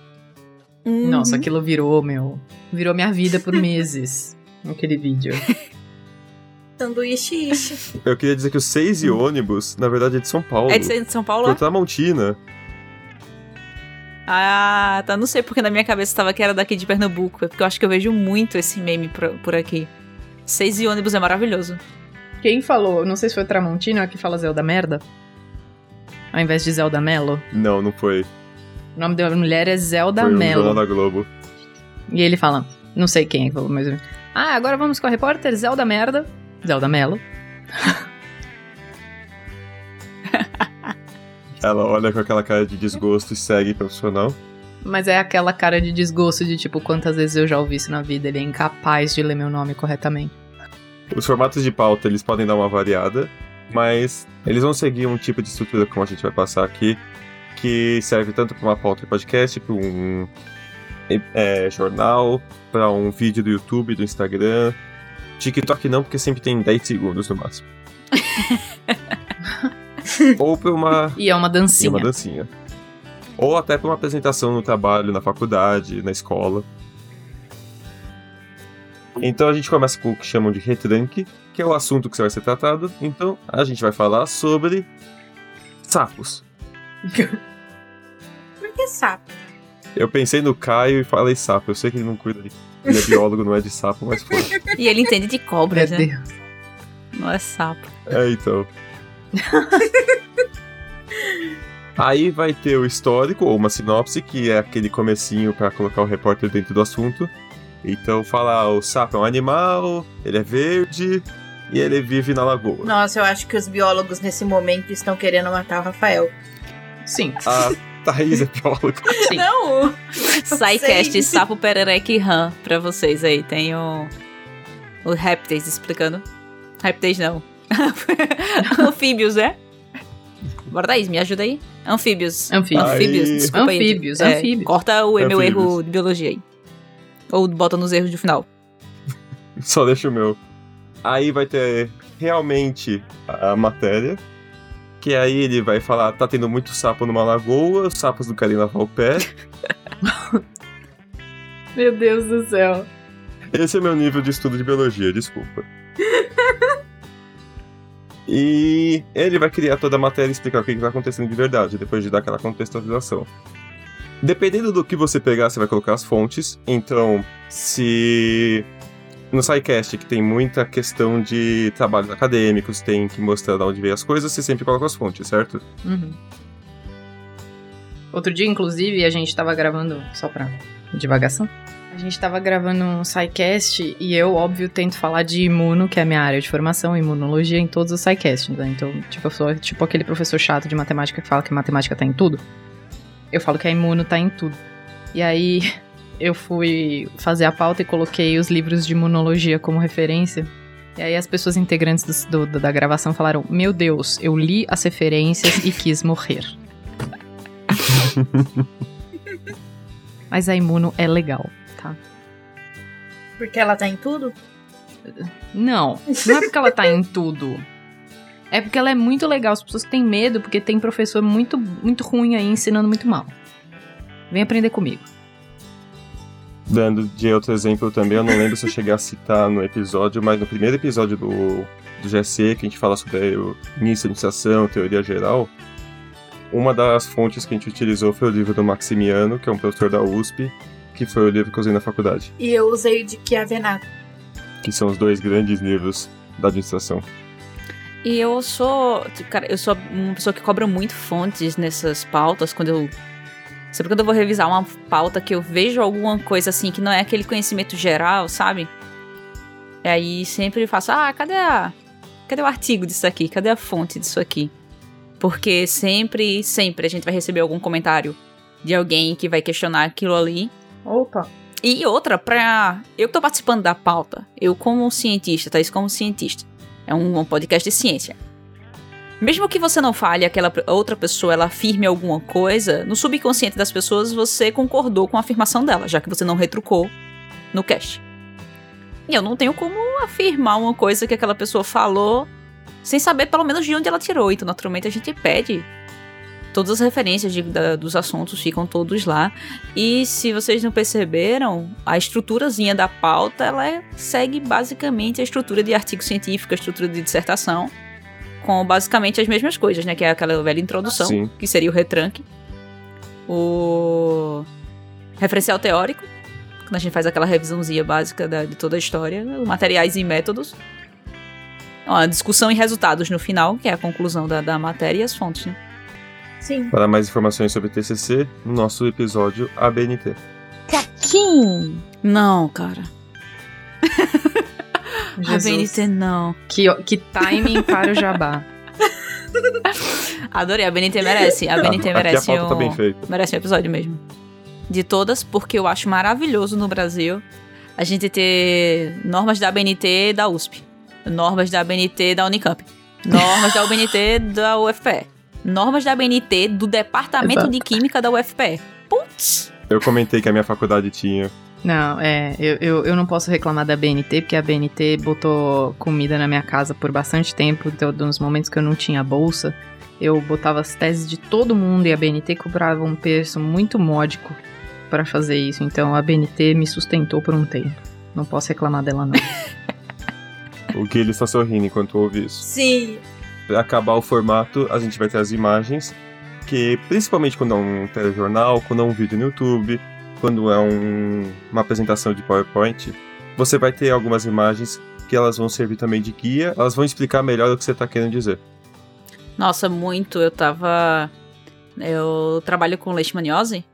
Uhum.
Nossa, aquilo virou, meu. Virou minha vida por meses. Aquele vídeo.
Sanduíche ishi.
Eu queria dizer que o 6 e ônibus, na verdade, é de São Paulo.
É de São Paulo?
Por Tramontina.
Ah, tá. Não sei porque na minha cabeça tava que era daqui de Pernambuco. É porque eu acho que eu vejo muito esse meme por, por aqui. Seis e ônibus é maravilhoso.
Quem falou, não sei se foi o Tramontino é que fala Zelda Merda, ao invés de Zelda Melo.
Não, não foi.
O nome da mulher é Zelda
foi
Mello.
Jornal da Globo.
E ele fala, não sei quem falou, mas. Ah, agora vamos com a repórter Zelda Merda. Zelda Mello.
Ela olha com aquela cara de desgosto e segue profissional.
Mas é aquela cara de desgosto de tipo, quantas vezes eu já ouvi isso na vida, ele é incapaz de ler meu nome corretamente.
Os formatos de pauta, eles podem dar uma variada, mas eles vão seguir um tipo de estrutura como a gente vai passar aqui, que serve tanto para uma pauta de podcast, para um é, jornal, para um vídeo do YouTube, do Instagram. TikTok não, porque sempre tem 10 segundos no máximo. Ou para uma
E é uma
e
dancinha.
uma dancinha. Ou até para uma apresentação no trabalho, na faculdade, na escola. Então a gente começa com o que chamam de retranque, que é o assunto que vai ser tratado. Então a gente vai falar sobre sapos.
Por que sapo?
Eu pensei no Caio e falei sapo. Eu sei que ele não cuida de. Ele é biólogo, não é de sapo, mas foi.
E ele entende de
Meu
cobras, né?
Deus.
Não é sapo.
É, então. Aí vai ter o histórico, ou uma sinopse, que é aquele comecinho para colocar o repórter dentro do assunto. Então fala, o sapo é um animal, ele é verde e ele vive na lagoa.
Nossa, eu acho que os biólogos nesse momento estão querendo matar o Rafael.
Sim,
A Thaís é bióloga.
sim.
Não!
Psycast, sapo, perereca e rã pra vocês aí. Tem o. O Répteis explicando. Répteis não. Anfíbios, né? Bora, Thaís, me ajuda aí. Anfíbios.
Anfíbios.
Anfíbios,
Aí.
desculpa aí.
Anfíbios,
É,
anfíbios.
Corta o meu erro de biologia aí. Ou bota nos erros do final.
Só deixa o meu. Aí vai ter realmente a a matéria. Que aí ele vai falar, tá tendo muito sapo numa lagoa, os sapos não querem lavar o pé.
Meu Deus do céu.
Esse é meu nível de estudo de biologia, desculpa. E ele vai criar toda a matéria e explicar o que está acontecendo de verdade, depois de dar aquela contextualização. Dependendo do que você pegar, você vai colocar as fontes. Então, se no SciCast, que tem muita questão de trabalhos acadêmicos, tem que mostrar de onde veio as coisas, você sempre coloca as fontes, certo?
Uhum. Outro dia, inclusive, a gente tava gravando, só pra divagação, a gente tava gravando um SciCast e eu, óbvio, tento falar de imuno, que é a minha área de formação, imunologia, em todos os SciCasts, né? Então, tipo, eu sou tipo aquele professor chato de matemática que fala que matemática tá em tudo. Eu falo que a imuno tá em tudo. E aí, eu fui fazer a pauta e coloquei os livros de imunologia como referência. E aí as pessoas integrantes do- do- da gravação falaram: Meu Deus, eu li as referências e quis morrer. Mas a imuno é legal?
Porque ela tá em tudo?
Não, não é porque ela tá em tudo. É porque ela é muito legal. As pessoas têm medo porque tem professor muito, muito ruim aí ensinando muito mal. Vem aprender comigo.
Dando de outro exemplo também, eu não lembro se eu cheguei a citar no episódio, mas no primeiro episódio do, do GSE, que a gente fala sobre o início, iniciação, teoria geral, uma das fontes que a gente utilizou foi o livro do Maximiano, que é um professor da USP, que foi o livro que eu usei na faculdade,
E eu usei o de Chiavenato.
que são os dois grandes livros da administração.
E eu sou. Cara, eu sou uma pessoa que cobra muito fontes nessas pautas quando eu. Sempre quando eu vou revisar uma pauta que eu vejo alguma coisa assim que não é aquele conhecimento geral, sabe? E aí sempre faço, ah, cadê a. Cadê o artigo disso aqui? Cadê a fonte disso aqui? Porque sempre, sempre a gente vai receber algum comentário de alguém que vai questionar aquilo ali.
Opa!
E outra, pra. Eu que tô participando da pauta, eu como cientista, Thaís como cientista. É um, um podcast de ciência. Mesmo que você não fale, aquela outra pessoa ela afirme alguma coisa, no subconsciente das pessoas você concordou com a afirmação dela, já que você não retrucou no cast. E eu não tenho como afirmar uma coisa que aquela pessoa falou sem saber pelo menos de onde ela tirou. Então, naturalmente, a gente pede. Todas as referências de- da- dos assuntos ficam todos lá. E se vocês não perceberam, a estruturazinha da pauta, ela é- segue basicamente a estrutura de artigo científico, a estrutura de dissertação, com basicamente as mesmas coisas, né? Que é aquela velha introdução,
Sim.
que seria o retranque. o referencial teórico, quando a gente faz aquela revisãozinha básica da- de toda a história, materiais e métodos. A discussão e resultados no final, que é a conclusão da, da matéria e as fontes, né?
Sim.
Para mais informações sobre TCC, no nosso episódio ABNT.
Caquim! Não, cara. A
Jesus.
BNT não.
Que, que timing para o jabá.
Adorei, a BNT merece. A BNT
a
merece
pauta tá
um,
bem feita.
merece um episódio mesmo. De todas, porque eu acho maravilhoso no Brasil a gente ter normas da BNT da USP, normas da BNT da Unicamp, normas da UBNT da UFPE, normas da BNT do Departamento
Exato.
de Química da UFPE. Putz!
Eu comentei que a minha faculdade tinha.
Não, é, eu, eu, eu não posso reclamar da BNT, porque a BNT botou comida na minha casa por bastante tempo, então nos momentos que eu não tinha bolsa, eu botava as teses de todo mundo e a BNT cobrava um preço muito módico pra fazer isso, então a BNT me sustentou por um tempo. Não posso reclamar dela não.
O Guilherme está sorrindo enquanto ouve isso.
Sim.
Acabar o formato, a gente vai ter as imagens, que principalmente quando é um telejornal, quando é um vídeo no YouTube, quando é um- uma apresentação de PowerPoint, você vai ter algumas imagens que elas vão servir também de guia, elas vão explicar melhor o que você está querendo dizer.
Nossa, muito. Eu tava. Eu trabalho com leishmaniose.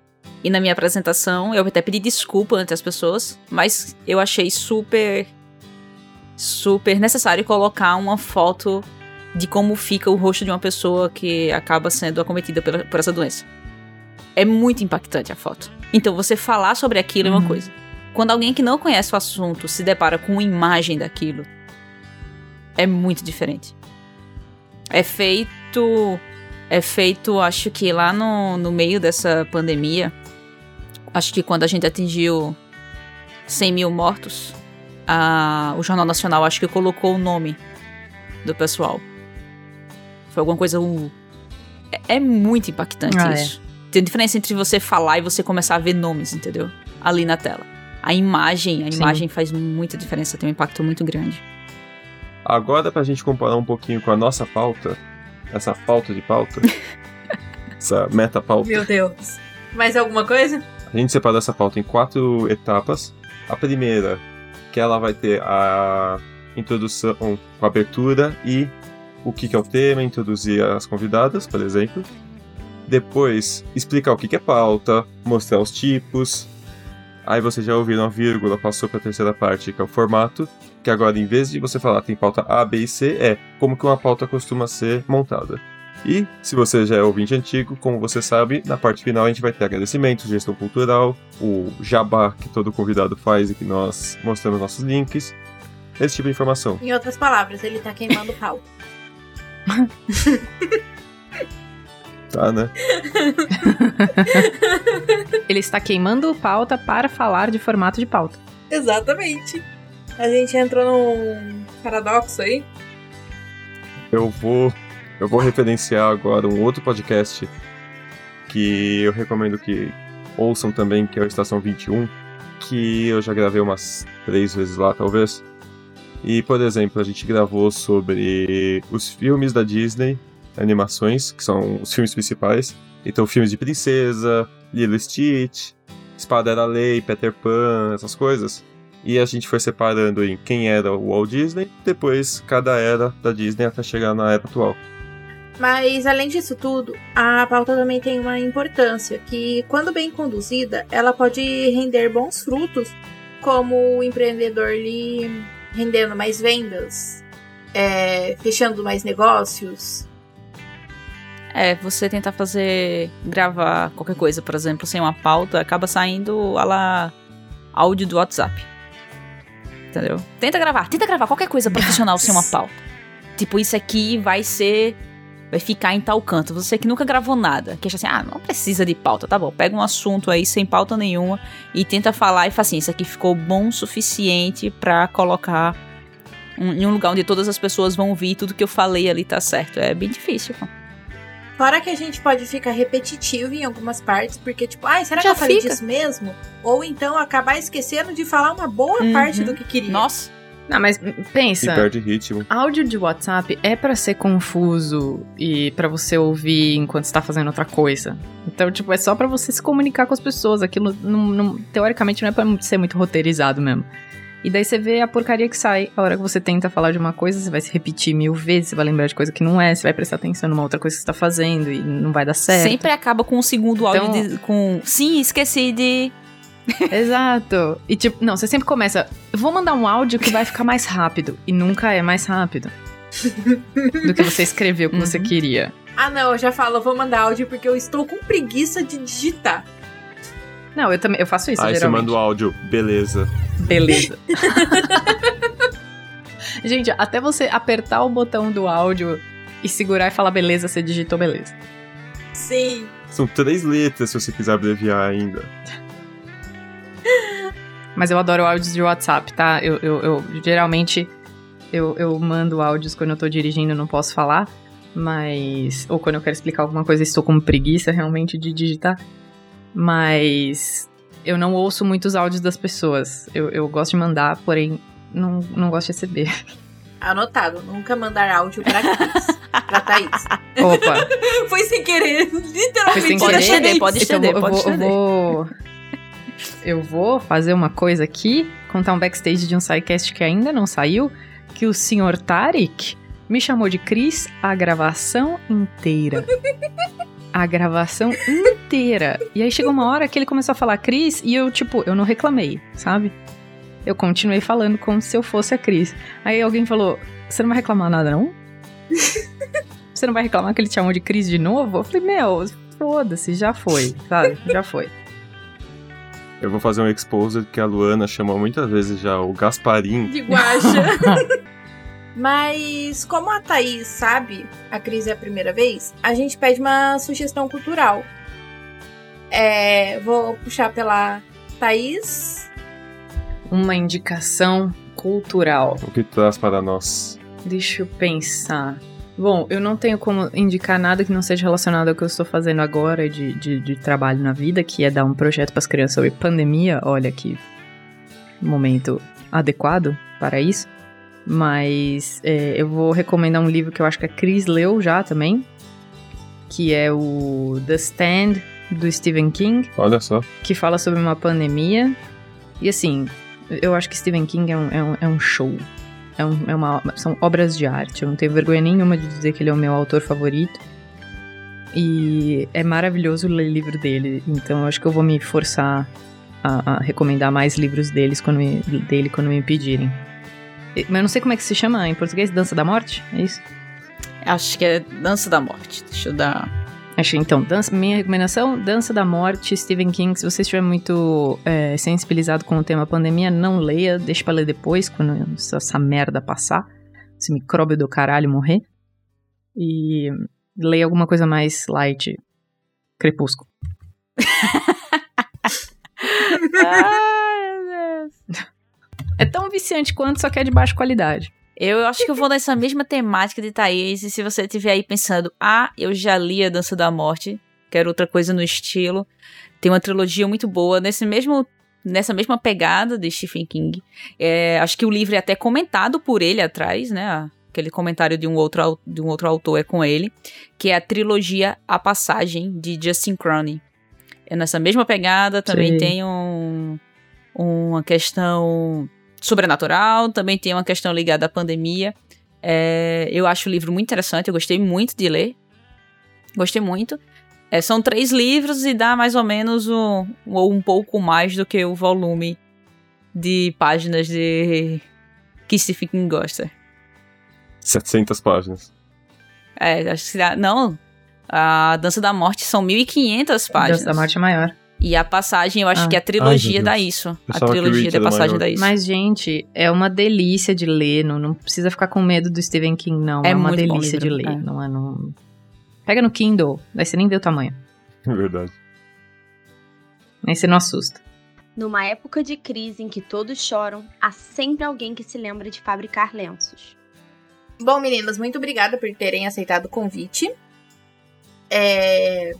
E na minha apresentação, eu até pedi desculpa ante as pessoas, mas eu achei super. super necessário colocar uma foto de como fica o rosto de uma pessoa que acaba sendo acometida pela- por essa doença. É muito impactante a foto. Então, você falar sobre aquilo é uma
Uhum.
coisa. Quando alguém que não conhece o assunto se depara com uma imagem daquilo, é muito diferente. É feito. É feito, acho que lá no, no meio dessa pandemia. Acho que quando a gente atingiu 100 mil mortos, a- o Jornal Nacional acho que colocou o nome do pessoal. Foi alguma coisa. um- é, é muito impactante
Ah, é.
isso. Tem diferença entre você falar e você começar a ver nomes, entendeu? Ali na tela. A imagem, a
Sim.
imagem faz muita diferença, tem um impacto muito grande.
Agora, pra gente comparar um pouquinho com a nossa pauta, essa falta de pauta, essa meta-pauta,
Meu Deus. Mais alguma coisa?
a gente separou essa pauta em quatro etapas. A primeira, que ela vai ter a introdução com a abertura e o que que é o tema, introduzir as convidadas, por exemplo. Depois, explicar o que que é pauta, mostrar os tipos. Aí você já ouviu uma vírgula, passou para a terceira parte, que é o formato, que agora em vez de você falar tem pauta A, B e C, é como que uma pauta costuma ser montada. E, se você já é ouvinte antigo, como você sabe, na parte final a gente vai ter agradecimento, gestão cultural, o jabá que todo convidado faz e que nós mostramos nossos links, esse tipo de informação.
Em outras palavras, ele tá queimando pau.
Tá, né?
Ele está queimando pauta para falar de formato de pauta.
Exatamente. A gente entrou num paradoxo aí.
Eu vou, eu vou referenciar agora um outro podcast que eu recomendo que ouçam também, que é o Estação 21, que eu já gravei umas três vezes lá, talvez. E, por exemplo, a gente gravou sobre os filmes da Disney, animações, que são os filmes principais. Então, filmes de princesa, Lilo Stitch, Espada era Lei, Peter Pan, essas coisas. E a gente foi separando em quem era o Walt Disney, depois cada era da Disney até chegar na era atual.
Mas além disso tudo, a pauta também tem uma importância que, quando bem conduzida, ela pode render bons frutos, como o empreendedor lhe rendendo mais vendas, é, fechando mais negócios.
É, você tentar fazer. gravar qualquer coisa, por exemplo, sem uma pauta, acaba saindo a lá áudio do WhatsApp. Entendeu? Tenta gravar, tenta gravar qualquer coisa profissional sem uma pauta. Tipo, isso aqui vai ser. Vai ficar em tal canto. Você que nunca gravou nada, que acha assim, ah, não precisa de pauta, tá bom. Pega um assunto aí sem pauta nenhuma e tenta falar e fala assim: isso aqui ficou bom o suficiente pra colocar um- em um lugar onde todas as pessoas vão ouvir tudo que eu falei ali tá certo. É bem difícil, pô.
Fora que a gente pode ficar repetitivo em algumas partes, porque, tipo, ai, será
Já
que eu falei
fica.
disso mesmo? Ou então acabar esquecendo de falar uma boa
Uhum.
parte do que queria.
Nossa,
Não, mas
E
pensa.
perde ritmo.
Áudio de WhatsApp é pra ser confuso e pra você ouvir enquanto está fazendo outra coisa. Então, tipo, é só pra você se comunicar com as pessoas. Aquilo, não- não- teoricamente, não é pra ser muito roteirizado mesmo. E daí você vê a porcaria que sai. A hora que você tenta falar de uma coisa, você vai se repetir mil vezes, você vai lembrar de coisa que não é, você vai prestar atenção numa outra coisa que você tá fazendo e não vai dar certo.
Sempre acaba com um segundo áudio
Então-
de- com. Sim, esqueci de.
Exato. E tipo, não, você sempre começa. Vou mandar um áudio que vai ficar mais rápido. E nunca é mais rápido. do que você escreveu o que você
Uhum.
queria.
Ah, não, eu já falo, eu vou mandar áudio porque eu estou com preguiça de digitar.
Não, eu também eu faço isso,
Aí você
geralmente.
manda o áudio, beleza.
Beleza. Gente, até você apertar o botão do áudio e segurar e falar beleza, você digitou beleza.
Sim.
São três letras se você quiser abreviar ainda.
Mas eu adoro áudios de WhatsApp, tá? Eu, eu, eu- geralmente eu, eu mando áudios quando eu tô dirigindo, não posso falar. Mas. Ou quando eu quero explicar alguma coisa, estou com preguiça realmente de digitar. Mas. Eu não ouço muitos áudios das pessoas. Eu, eu gosto de mandar, porém, não, não gosto de receber.
Anotado, nunca mandar áudio pra Cris. pra Thaís.
Opa!
Foi sem querer, literalmente.
Foi sem
Pode
querer.
estender, pode
Então,
estender,
eu
pode
vou, eu
estender.
vou. Eu vou fazer uma coisa aqui, contar um backstage de um sidecast que ainda não saiu, que o senhor Tarek me chamou de Cris a gravação inteira. A gravação inteira. E aí chegou uma hora que ele começou a falar Cris e eu, tipo, eu não reclamei, sabe? Eu continuei falando como se eu fosse a Cris. Aí alguém falou: Você não vai reclamar nada, não? Você não vai reclamar que ele te chamou de Cris de novo? Eu falei: Meu, foda-se, já foi, sabe? Já foi.
Eu vou fazer um exposed que a Luana chamou muitas vezes já o Gasparim.
De guacha. Mas como a Thaís sabe, a Cris é a primeira vez, a gente pede uma sugestão cultural. É, vou puxar pela Thaís.
Uma indicação cultural.
O que traz para nós?
Deixa eu pensar. Bom, eu não tenho como indicar nada que não seja relacionado ao que eu estou fazendo agora de, de, de trabalho na vida, que é dar um projeto para as crianças sobre pandemia. Olha que momento adequado para isso. Mas é, eu vou recomendar um livro que eu acho que a Cris leu já também, que é o The Stand, do Stephen King
Olha só.
que fala sobre uma pandemia. E assim, eu acho que Stephen King é um, é um, é um show. É um- é uma, são obras de arte. Eu não tenho vergonha nenhuma de dizer que ele é o meu autor favorito. E é maravilhoso ler livro dele. Então eu acho que eu vou me forçar a, a recomendar mais livros deles quando me, dele quando me pedirem. Mas eu não sei como é que se chama em português, Dança da Morte? É isso?
Acho que é Dança da Morte. Deixa eu dar.
Achei, então, dança, minha recomendação, Dança da Morte, Stephen King. Se você estiver muito é, sensibilizado com o tema pandemia, não leia, deixa pra ler depois, quando essa, merda passar, esse micróbio do caralho morrer. E leia alguma coisa mais light, Crepúsculo. É tão viciante quanto, só que é de baixa qualidade.
Eu acho que eu vou nessa mesma temática de Thaís. E se você estiver aí pensando, ah, eu já li a Dança da Morte, quero outra coisa no estilo. Tem uma trilogia muito boa nesse mesmo, nessa mesma pegada de Stephen King. É, acho que o livro é até comentado por ele atrás, né? Aquele comentário de um outro, de um outro autor é com ele. Que é a trilogia A Passagem, de Justin Cronin. É nessa mesma pegada, também
Sei.
tem um, uma questão sobrenatural, também tem uma questão ligada à pandemia. É, eu acho o livro muito interessante, eu gostei muito de ler. Gostei muito. É, são três livros e dá mais ou menos um, ou um pouco mais do que o volume de páginas de que Stephen King gosta.
700 páginas.
É, acho que dá, não. A Dança da Morte são 1500 páginas.
Dança da Morte é maior.
E a passagem, eu acho
Ah.
que a
Ai,
trilogia
meu
dá isso. A
Pensava
trilogia da passagem dá isso.
Mas, gente, é uma delícia de ler. Não, não precisa ficar com medo do Stephen King, não.
É
É, uma delícia de ler.
é.
Não é, não... Pega no Kindle, daí você nem vê o tamanho.
É verdade.
Aí você não assusta.
Numa época de crise em que todos choram, há sempre alguém que se lembra de fabricar lenços.
Bom, meninas, muito obrigada por terem aceitado o convite. É,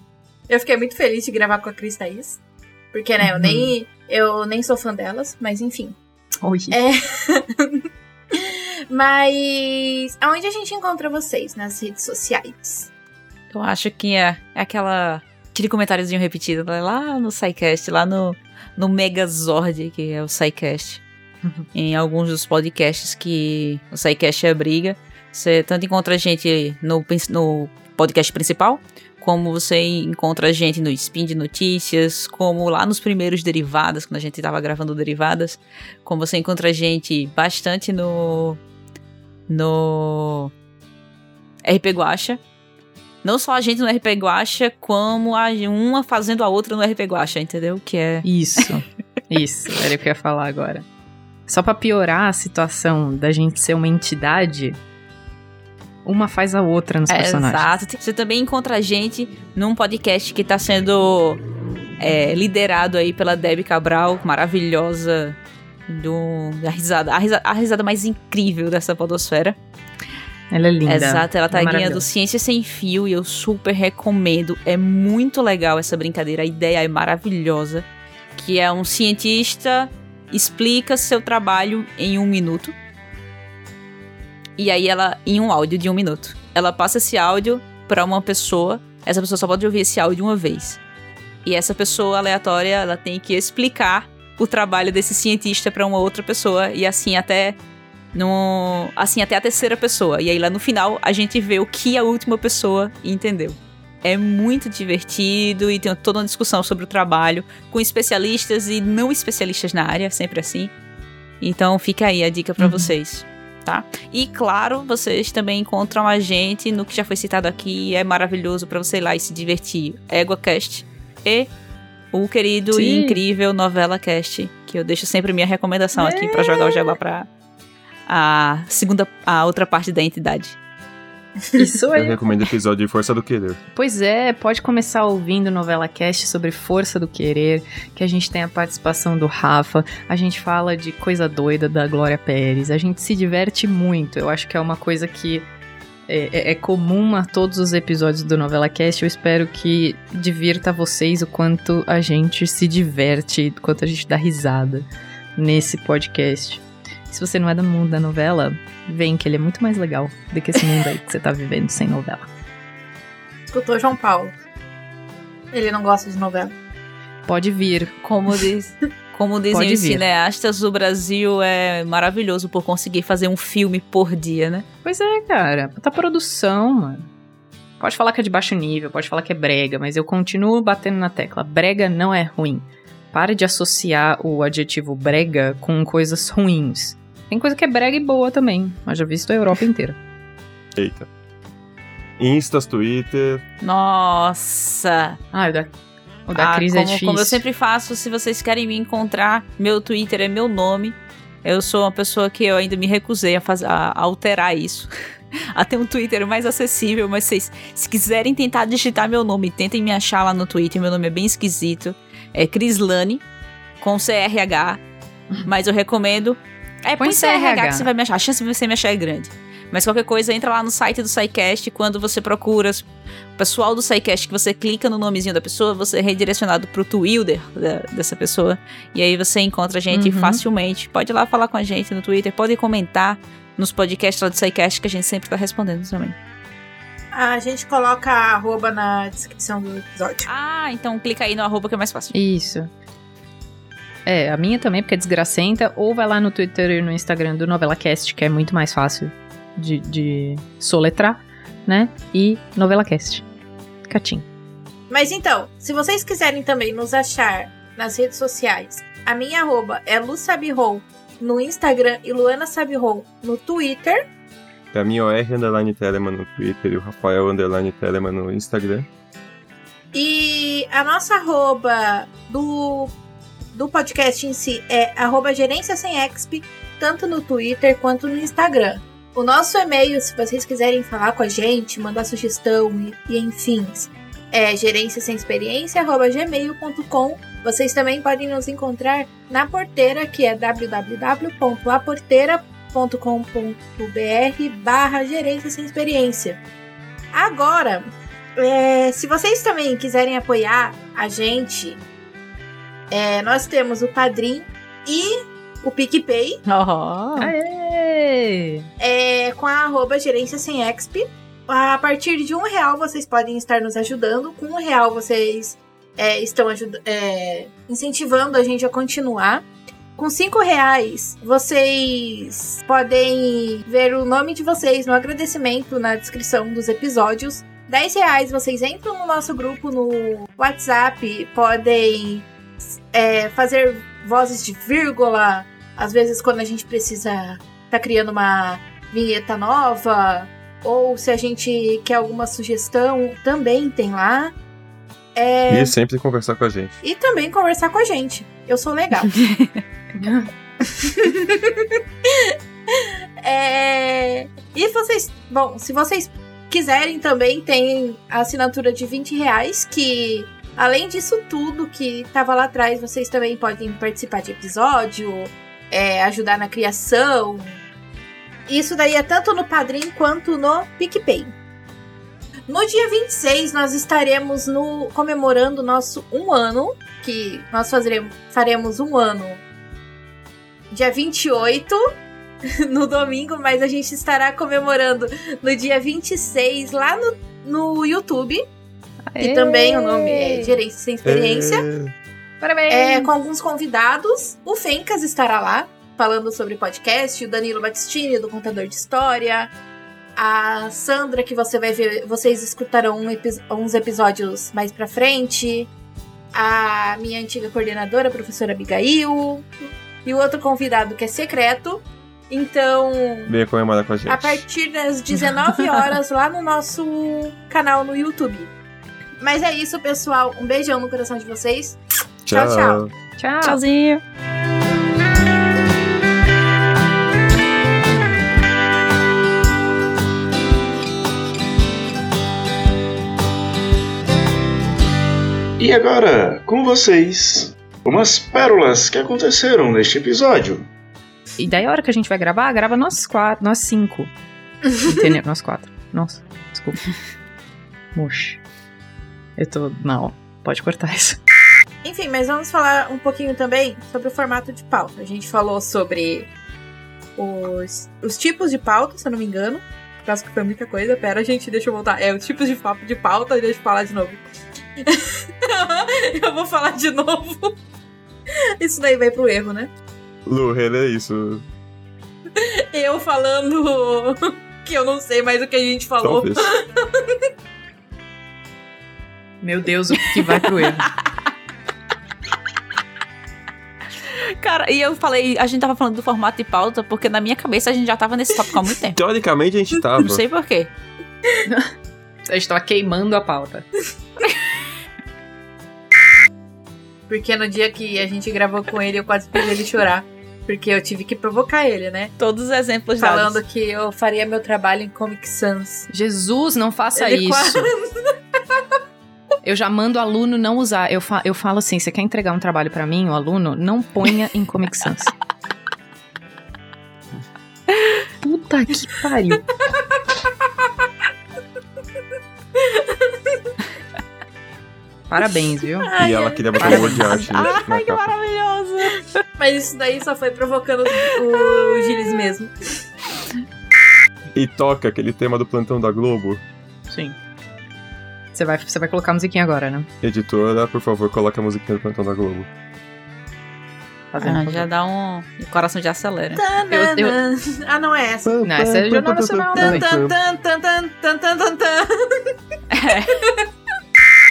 Eu fiquei muito feliz de gravar com a Cris Thaís. Porque, né, eu,
Uhum.
nem, eu nem sou fã delas, mas enfim.
Oi.
É. Mas aonde a gente encontra vocês nas redes sociais?
Eu acho que é, é aquela. Aquele comentáriozinho repetido né? lá no SciCast, lá no, no Megazord, que é o SciCast. em alguns dos podcasts que o SciCast abriga. Você tanto encontra a gente no, no podcast principal, como você encontra a gente no Spin de Notícias, como lá nos primeiros Derivadas, quando a gente estava gravando Derivadas, como você encontra a gente bastante no no RP Guacha. Não só a gente no RP Guacha, como a uma fazendo a outra no RP Guacha, entendeu? Que é
Isso. Isso, era o que eu ia falar agora. Só para piorar a situação da gente ser uma entidade, uma faz a outra nos
É,
personagens.
Exato. Você também encontra a gente num podcast que tá sendo é, liderado aí pela Debbie Cabral, maravilhosa, do, da risada, a, risada, a risada mais incrível dessa podosfera.
Ela é linda.
Exato, ela tá
é
guiando. Ciência Sem Fio e eu super recomendo. É muito legal essa brincadeira, a ideia é maravilhosa. Que é um cientista explica seu trabalho em um minuto. E aí ela, em um áudio de um minuto. Ela passa esse áudio pra uma pessoa. Essa pessoa só pode ouvir esse áudio uma vez. E essa pessoa aleatória, ela tem que explicar o trabalho desse cientista pra uma outra pessoa. E assim até no assim até a terceira pessoa. E aí lá no final a gente vê o que a última pessoa entendeu. É muito divertido e tem toda uma discussão sobre o trabalho com especialistas e não especialistas na área, sempre assim. Então fica aí a dica pra vocês, tá? E claro, vocês também encontram a gente no que já foi citado aqui, é maravilhoso pra você ir lá e se divertir. EguaCast e o querido e
Sim.
incrível Novela Cast, que eu deixo sempre minha recomendação aqui pra jogar o jabá pra a segunda, a outra parte da entidade.
Isso
Eu
aí.
recomendo o episódio de Força do Querer.
Pois é, pode começar ouvindo Novela Cast sobre Força do Querer, que a gente tem a participação do Rafa, a gente fala de coisa doida da Glória Pérez, a gente se diverte muito. Eu acho que é uma coisa que é, é- é comum a todos os episódios do Novela Cast. Eu espero que divirta vocês o quanto a gente se diverte, o quanto a gente dá risada nesse podcast. Se você não é do mundo da novela, vem que ele é muito mais legal do que esse mundo aí que você tá vivendo sem novela.
Escutou João Paulo. Ele não gosta de novela.
Pode vir.
Como diz, como dizem os cineastas, o Brasil é maravilhoso por conseguir fazer um filme por dia, né?
Pois é, cara. Puta produção, mano. Pode falar que é de baixo nível, pode falar que é brega, mas eu continuo batendo na tecla. Brega não é ruim. Para de associar o adjetivo brega com coisas ruins. Tem coisa que é brega e boa também, mas já visto a Europa inteira.
Eita. Instas, Twitter.
Nossa!
Ah, o da, o da
Ah,
Cris
como,
é difícil.
como eu sempre faço, se vocês querem me encontrar, meu Twitter é meu nome. Eu sou uma pessoa que eu ainda me recusei a, faz- a alterar isso. a ter um Twitter mais acessível, mas vocês, se quiserem tentar digitar meu nome, tentem me achar lá no Twitter. Meu nome é bem esquisito. É Crislane, com CRH. Mas eu recomendo. É, põe,
Põe
CRH,
CRH.
que você vai me achar. A chance de você me achar é grande. Mas qualquer coisa, entra lá no site do SciCast. Quando você procura o pessoal do SciCast, que você clica no nomezinho da pessoa, você é redirecionado pro Twitter da- dessa pessoa. E aí você encontra a gente
Uhum.
facilmente. Pode ir lá falar com a gente no Twitter, pode comentar nos podcasts lá do SciCast, que a gente sempre tá respondendo também.
A gente coloca a arroba na descrição do episódio.
Ah, então clica aí no arroba que é mais fácil.
Isso. É, a minha também, porque é desgracenta. Ou vai lá no Twitter e no Instagram do NovelaCast, que é muito mais fácil de, de soletrar, né? E NovelaCast. Catim.
Mas então, se vocês quiserem também nos achar nas redes sociais, a minha arroba é LuSabirou no Instagram e Luana Sabirou no Twitter.
A minha OR Underline Telemann no Twitter e o Rafael Underline Telemann no Instagram.
E a nossa arroba do, do podcast em si é arroba gerência sem exp, tanto no Twitter quanto no Instagram. O nosso e-mail, se vocês quiserem falar com a gente, mandar sugestão e, e enfim, é gerência sem experiência, arroba gmail.com. Vocês também podem nos encontrar na porteira, que é www.aporteira.com.br barra gerência sem experiência. Agora, é, se vocês também quiserem apoiar a gente, é, nós temos o Padrim e o PicPay.
Oh.
Aê!
É, com a arroba gerência sem exp. A partir de um real vocês podem estar nos ajudando. Com um real vocês é, estão é, incentivando a gente a continuar. Com cinco reais vocês podem ver o nome de vocês no agradecimento na descrição dos episódios. 10 reais vocês entram no nosso grupo no WhatsApp, podem é, fazer vozes de vírgula, às vezes quando a gente precisa tá criando uma vinheta nova, ou se a gente quer alguma sugestão, também tem lá. É,
E sempre conversar com a gente.
e também conversar com a gente. Eu sou legal. É, E vocês. Bom, se vocês quiserem também, tem a assinatura de 20 reais, que além disso tudo que tava lá atrás, vocês também podem participar de episódio, é, ajudar na criação. Isso daí é tanto no Padrim quanto no PicPay. No dia 26, nós estaremos no, comemorando nosso um ano, que nós fazeremos, faremos um ano dia 28, no domingo, mas a gente estará comemorando no dia 26 lá no, no YouTube. E também o nome é Gerência Sem Experiência.
Parabéns!
É, com alguns convidados. O Fencas estará lá, falando sobre podcast. O Danilo Battistini, do Contador de História. A Sandra, que você vai ver, vocês escutarão um epi- uns episódios mais pra frente. A minha antiga coordenadora, a professora Abigail. E o outro convidado que é secreto. Então,
Venha comemorar com a gente.
a partir das 19 horas lá no nosso canal no YouTube. Mas é isso, pessoal. Um beijão no coração de vocês. Tchau, tchau.
Tchau!
Tchauzinho.
E agora, com vocês, umas pérolas que aconteceram neste episódio.
E daí a hora que a gente vai gravar, grava nós quatro, nós cinco. Entendeu? nós quatro. Nossa, desculpa. Moxa. Eu tô. Não, pode cortar isso.
Enfim, mas vamos falar um pouquinho também sobre o formato de pauta. A gente falou sobre os, os tipos de pauta, se eu não me engano. Por causa que foi muita coisa. Pera, gente, deixa eu voltar. É, os tipos de, pa- de pauta, deixa eu falar de novo. eu vou falar de novo. Isso daí vai pro erro, né?
Lu, relê isso.
Eu falando que eu não sei mais o que a gente falou.
Talvez.
Meu Deus, o que vai pro erro?
Cara, e eu falei, a gente tava falando do formato de pauta, porque na minha cabeça a gente já tava nesse tópico há muito tempo.
Teoricamente a gente tava.
Não sei porquê.
A gente tava queimando a pauta.
Porque no dia que a gente gravou com ele, eu quase fiz ele chorar. Porque eu tive que provocar ele, né?
Todos os exemplos
Falando
dados.
que eu faria meu trabalho em Comic Sans.
Jesus, não faça
Ele
isso. Eu já mando o aluno não usar. Eu, fa eu falo assim: você quer entregar um trabalho pra mim, o aluno, não ponha em Comic Sans. Puta que pariu. Parabéns, viu?
E ela queria botar de arte na
Ai, que
capa.
maravilhoso!
Mas isso daí só foi provocando o, o Gilles mesmo.
E toca aquele tema do plantão da Globo.
Sim. Você vai, você vai colocar a musiquinha agora, né?
Editora, por favor, coloque a musiquinha do plantão da Globo.
Fazendo
Ah, já dá um. O coração já acelera.
Eu-
Ah, não é essa.
Não, essa é Jornal Nacional
tan.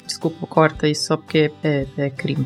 Desculpa, corta isso só porque é, é crime.